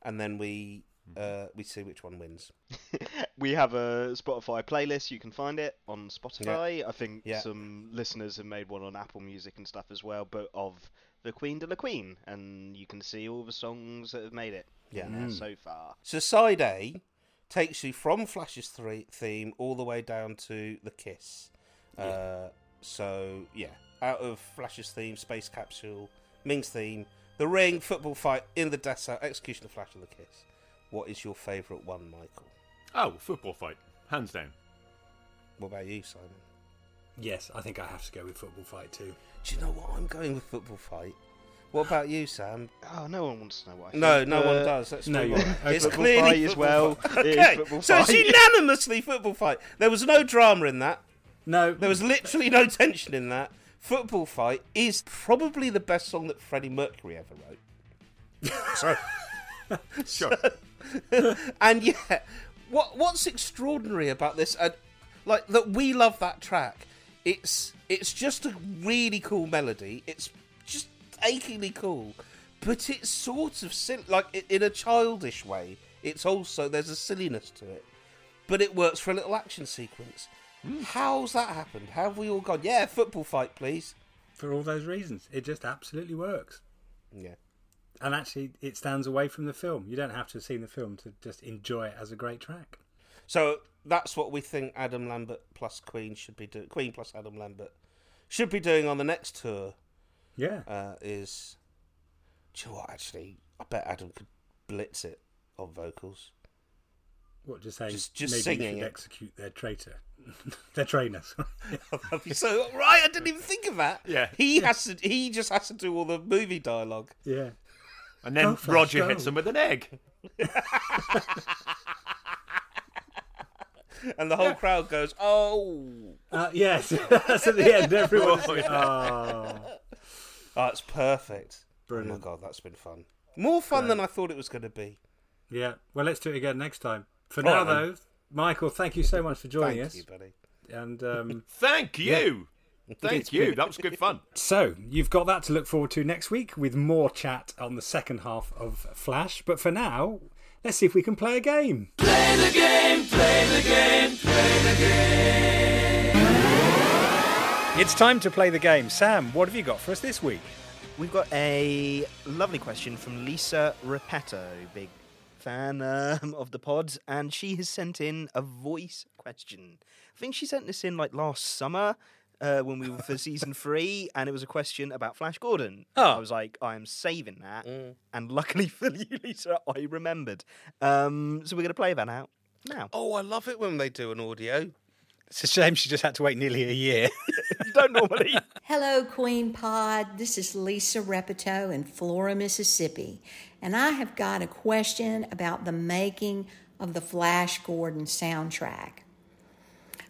and then we uh, we see which one wins. we have a Spotify playlist. You can find it on Spotify. I think Yeah. some listeners have made one on Apple Music and stuff as well, but of the Queen de la Queen, and you can see all the songs that have made it. Yeah. Mm. so far. So side A takes you from Flash's three theme all the way down to the Kiss. Uh, so yeah, out of Flash's theme, Space Capsule, Ming's theme, The Ring, Football Fight, In the Death Cell, Execution of Flash, and the Kiss. What is your favourite one, Michael? Oh, football fight, hands down. What about you, Simon? Yes, I think I have to go with Football Fight too. Do you know what? I'm going with Football Fight. What about you, Sam? Oh, no one wants to know what I No, think. no one Uh, does. Let's no, move you're on. right. It's Football clearly Fight as Football well. Fight. It is Okay, Football so it's unanimously Football Fight. There was no drama in that. No, There was literally no tension in that. Football Fight is probably the best song that Freddie Mercury ever wrote. Sorry. Sure. and yeah, what what's extraordinary about this, and like that we love that track. It's it's just a really cool melody. It's just achingly cool, but it's sort of silly, like in a childish way. It's also there's a silliness to it, but it works for a little action sequence. How's that happened? How have we all gone? Yeah, football fight, please. for all those reasons, it just absolutely works. Yeah. And actually, it stands away from the film. You don't have to have seen the film to just enjoy it as a great track. So that's what we think Adam Lambert plus Queen should be doing. Queen plus Adam Lambert should be doing on the next tour Yeah. uh, is. Do you know what? Actually, I bet Adam could blitz it on vocals. What, just saying Just- just maybe singing should it. execute their traitor. their trainers. So right. I didn't even think of that. Yeah. he has to. He just has to do all the movie dialogue. yeah. And then Go, Roger hits him with an egg. and the whole crowd goes, "Oh, Uh, yes, that's at the end. Everyone's oh. oh, it's perfect." Brilliant. Oh my god, that's been fun. More fun than I thought it was going to be. Yeah. Well, let's do it again next time. For All now, right, then. though, Michael, thank you so much for joining Thank us. you, buddy. And um, Thank you. Thank you. That was good fun. so you've got that to look forward to next week with more chat on the second half of Flash. But for now, let's see if we can play a game. Play the game, play the game, play the game. It's time to play the game. Sam, what have you got for us this week? We've got a lovely question from Lisa Repetto, big fan um, of the pod, and she has sent in a voice question. I think she sent this in like last summer uh, when we were for season three, and it was a question about Flash Gordon. Oh. I was like, I am saving that, and luckily for you, Lisa, I remembered. Um, so we're going to play that out now. Oh, I love it when they do an audio. It's a shame she just had to wait nearly a year. you don't normally. Hello, Queen Pod. This is Lisa Repito in Flora, Mississippi. And I have got a question about the making of the Flash Gordon soundtrack.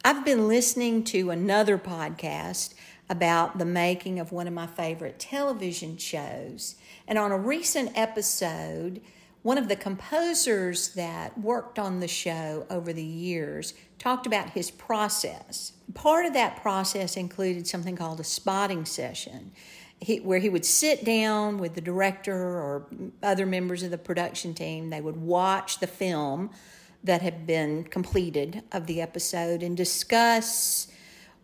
I've been listening to another podcast about the making of one of my favorite television shows. And on a recent episode, one of the composers that worked on the show over the years talked about his process. Part of that process included something called a spotting session, he, where he would sit down with the director or other members of the production team. They would watch the film that had been completed of the episode and discuss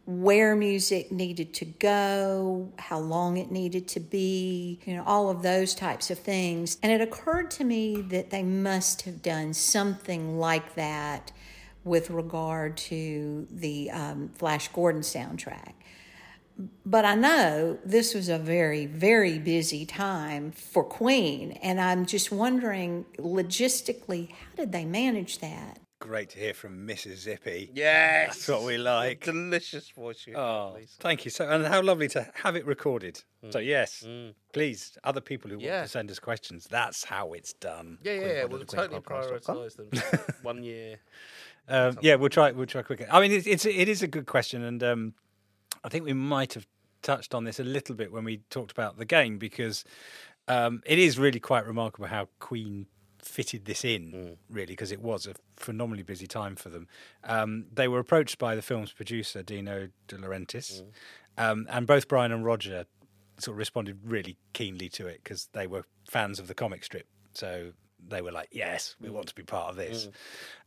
where music needed to go, how long it needed to be, you know, all of those types of things. And it occurred to me that they must have done something like that with regard to the um, Flash Gordon soundtrack. But I know this was a very, very busy time for Queen, and I'm just wondering logistically, how did they manage that? Great to hear from Mississippi. Yes, That's what we like. Delicious voice. you Oh, Lisa. thank you so, and how lovely to have it recorded. So yes, Mm. please, other people who want to send us questions, that's how it's done. Yeah, yeah, yeah. We'll totally prioritise them. One year. Um, yeah, we'll try. We'll try quicker. I mean, it's, it's it is a good question, and um, I think we might have touched on this a little bit when we talked about the game because um, it is really quite remarkable how Queen fitted this in, really, because it was a phenomenally busy time for them. Um, they were approached by the film's producer Dino De Laurentiis, um, and both Brian and Roger sort of responded really keenly to it because they were fans of the comic strip. So they were like, "Yes, we want to be part of this."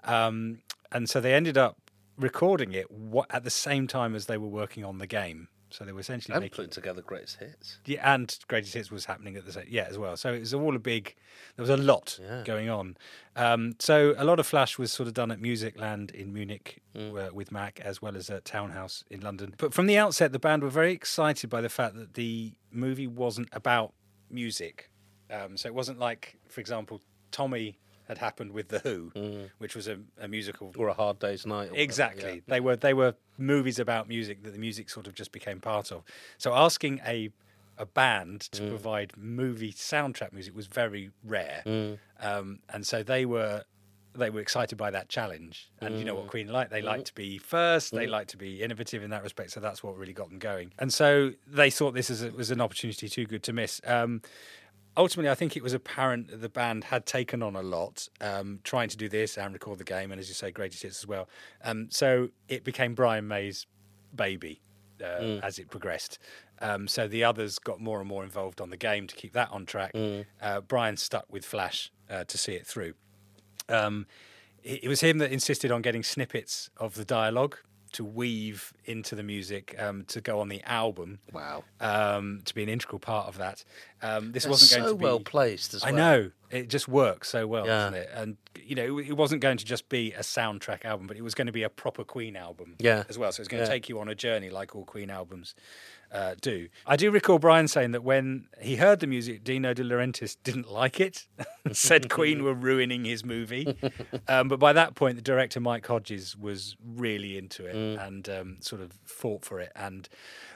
Um, and so they ended up recording it wa- at the same time as they were working on the game. So they were essentially And making putting together greatest hits. yeah, and Greatest Hits was happening at the same yeah as well. So it was all a big. There was a lot Yeah. going on. Um, so a lot of Flash was sort of done at Musicland in Munich Mm. uh, with Mack, as well as at Townhouse in London. But from the outset, the band were very excited by the fact that the movie wasn't about music. Um, so it wasn't like, for example, Tommy had happened with the Who, which was a, a musical Mm. Or a hard day's night. Exactly. yeah. They were they were movies about music that the music sort of just became part of. So asking a a band to Mm. provide movie soundtrack music was very rare, Mm. um, and so they were they were excited by that challenge. And you know what Mm. Queen like? They like Mm. to be first. They Mm. like to be innovative in that respect. So that's what really got them going. And so they thought this as a, was an opportunity too good to miss. Um, ultimately, I think it was apparent that the band had taken on a lot, um, trying to do this and record the game, and as you say, greatest hits as well. Um, so it became Brian May's baby uh, Mm. as it progressed. Um, so the others got more and more involved on the game to keep that on track. Mm. Uh, Brian stuck with Flash uh, to see it through. Um, it, it was him that insisted on getting snippets of the dialogue to weave into the music um, to go on the album. Wow. Um, to be an integral part of that. Um, this They're wasn't going so to be well placed as I well. know It just works so well, Yeah. doesn't it? And you know, it wasn't going to just be a soundtrack album, but it was going to be a proper Queen album, Yeah. as well. So it's going to Yeah. take you on a journey like all Queen albums uh, do. I do recall Brian saying that when he heard the music, Dino De Laurentiis didn't like it, said Queen were ruining his movie. um, but by that point, the director Mike Hodges was really into it Mm. and um, sort of fought for it. And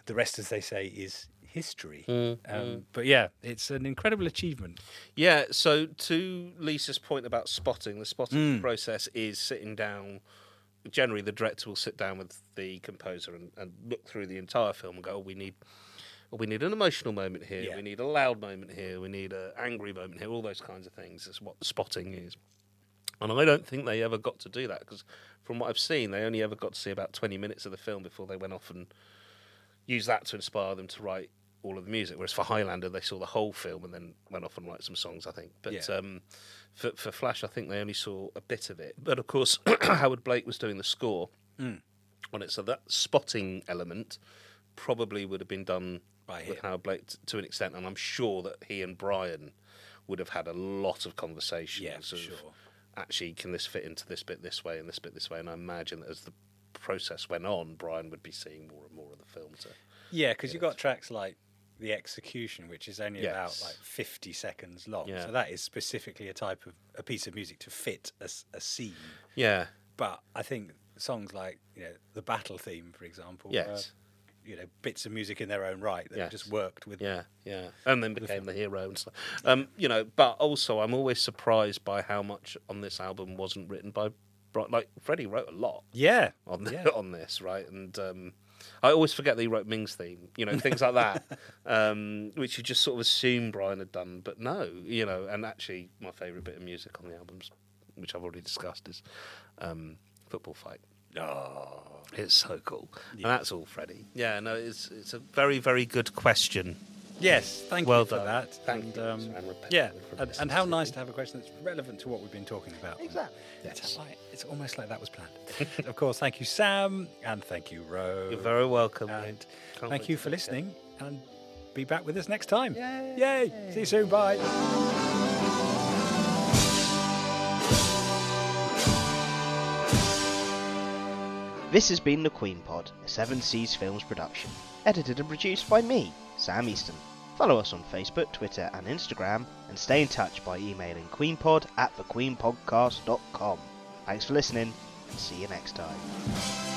the rest, as they say, is history. Mm, um, mm. But yeah, it's an incredible achievement. Yeah, so to Lisa's point about spotting, the spotting Mm. process is sitting down. Generally, the director will sit down with the composer and, and look through the entire film and go, oh, "We need, oh, we need an emotional moment here. Yeah. We need a loud moment here. We need an angry moment here. All those kinds of things is what spotting is." And I don't think they ever got to do that because, from what I've seen, they only ever got to see about twenty minutes of the film before they went off and used that to inspire them to write all of the music. Whereas for Highlander, they saw the whole film and then went off and write some songs, I think. But Yeah. um, for, for Flash, I think they only saw a bit of it. But of course, Howard Blake was doing the score Mm. on it, so that spotting element probably would have been done By with him. Howard Blake t- to an extent, and I'm sure that he and Brian would have had a lot of conversations. Yeah, of, sure. Actually, can this fit into this bit this way and this bit this way? And I imagine that as the process went on, Brian would be seeing more and more of the film. To, Yeah, because you've got tracks like The Execution, which is only about like 50 seconds long. Yeah. So that is specifically a type of a piece of music to fit a scene. Yeah. But I think songs like, you know, the battle theme, for example, Yes. you know, bits of music in their own right that Yes. just worked with Yeah, yeah, and then became the hero and stuff. Um, you know, but also I'm always surprised by how much on this album wasn't written by, like Freddie wrote a lot. Yeah, on the, yeah. on this, right? And um, I always forget that he wrote Ming's theme, you know, things like that, um, which you just sort of assume Brian had done, but no, you know. And actually, my favourite bit of music on the albums, which I've already discussed, is um, Football Fight. Oh, it's so cool, and that's all Freddie. Yeah, no, it's it's a very very good question. Yes, thank well you for done. that. Thank and, you, um, Suzanne Repetto, yeah, and, and how nice to have a question that's relevant to what we've been talking about. Exactly. It's, like, it's almost like that was planned. of course, thank you, Sam, and thank you, Ro. You're very welcome. And thank you for do it listening, and be back with us next time. Yay! Yay! See you soon. Bye. This has been The Queen Pod, a Seven Seas Films production, edited and produced by me, Sam Easton. Follow us on Facebook, Twitter, and Instagram, and stay in touch by emailing queenpod at thequeenpodcast.com. Thanks for listening, and see you next time.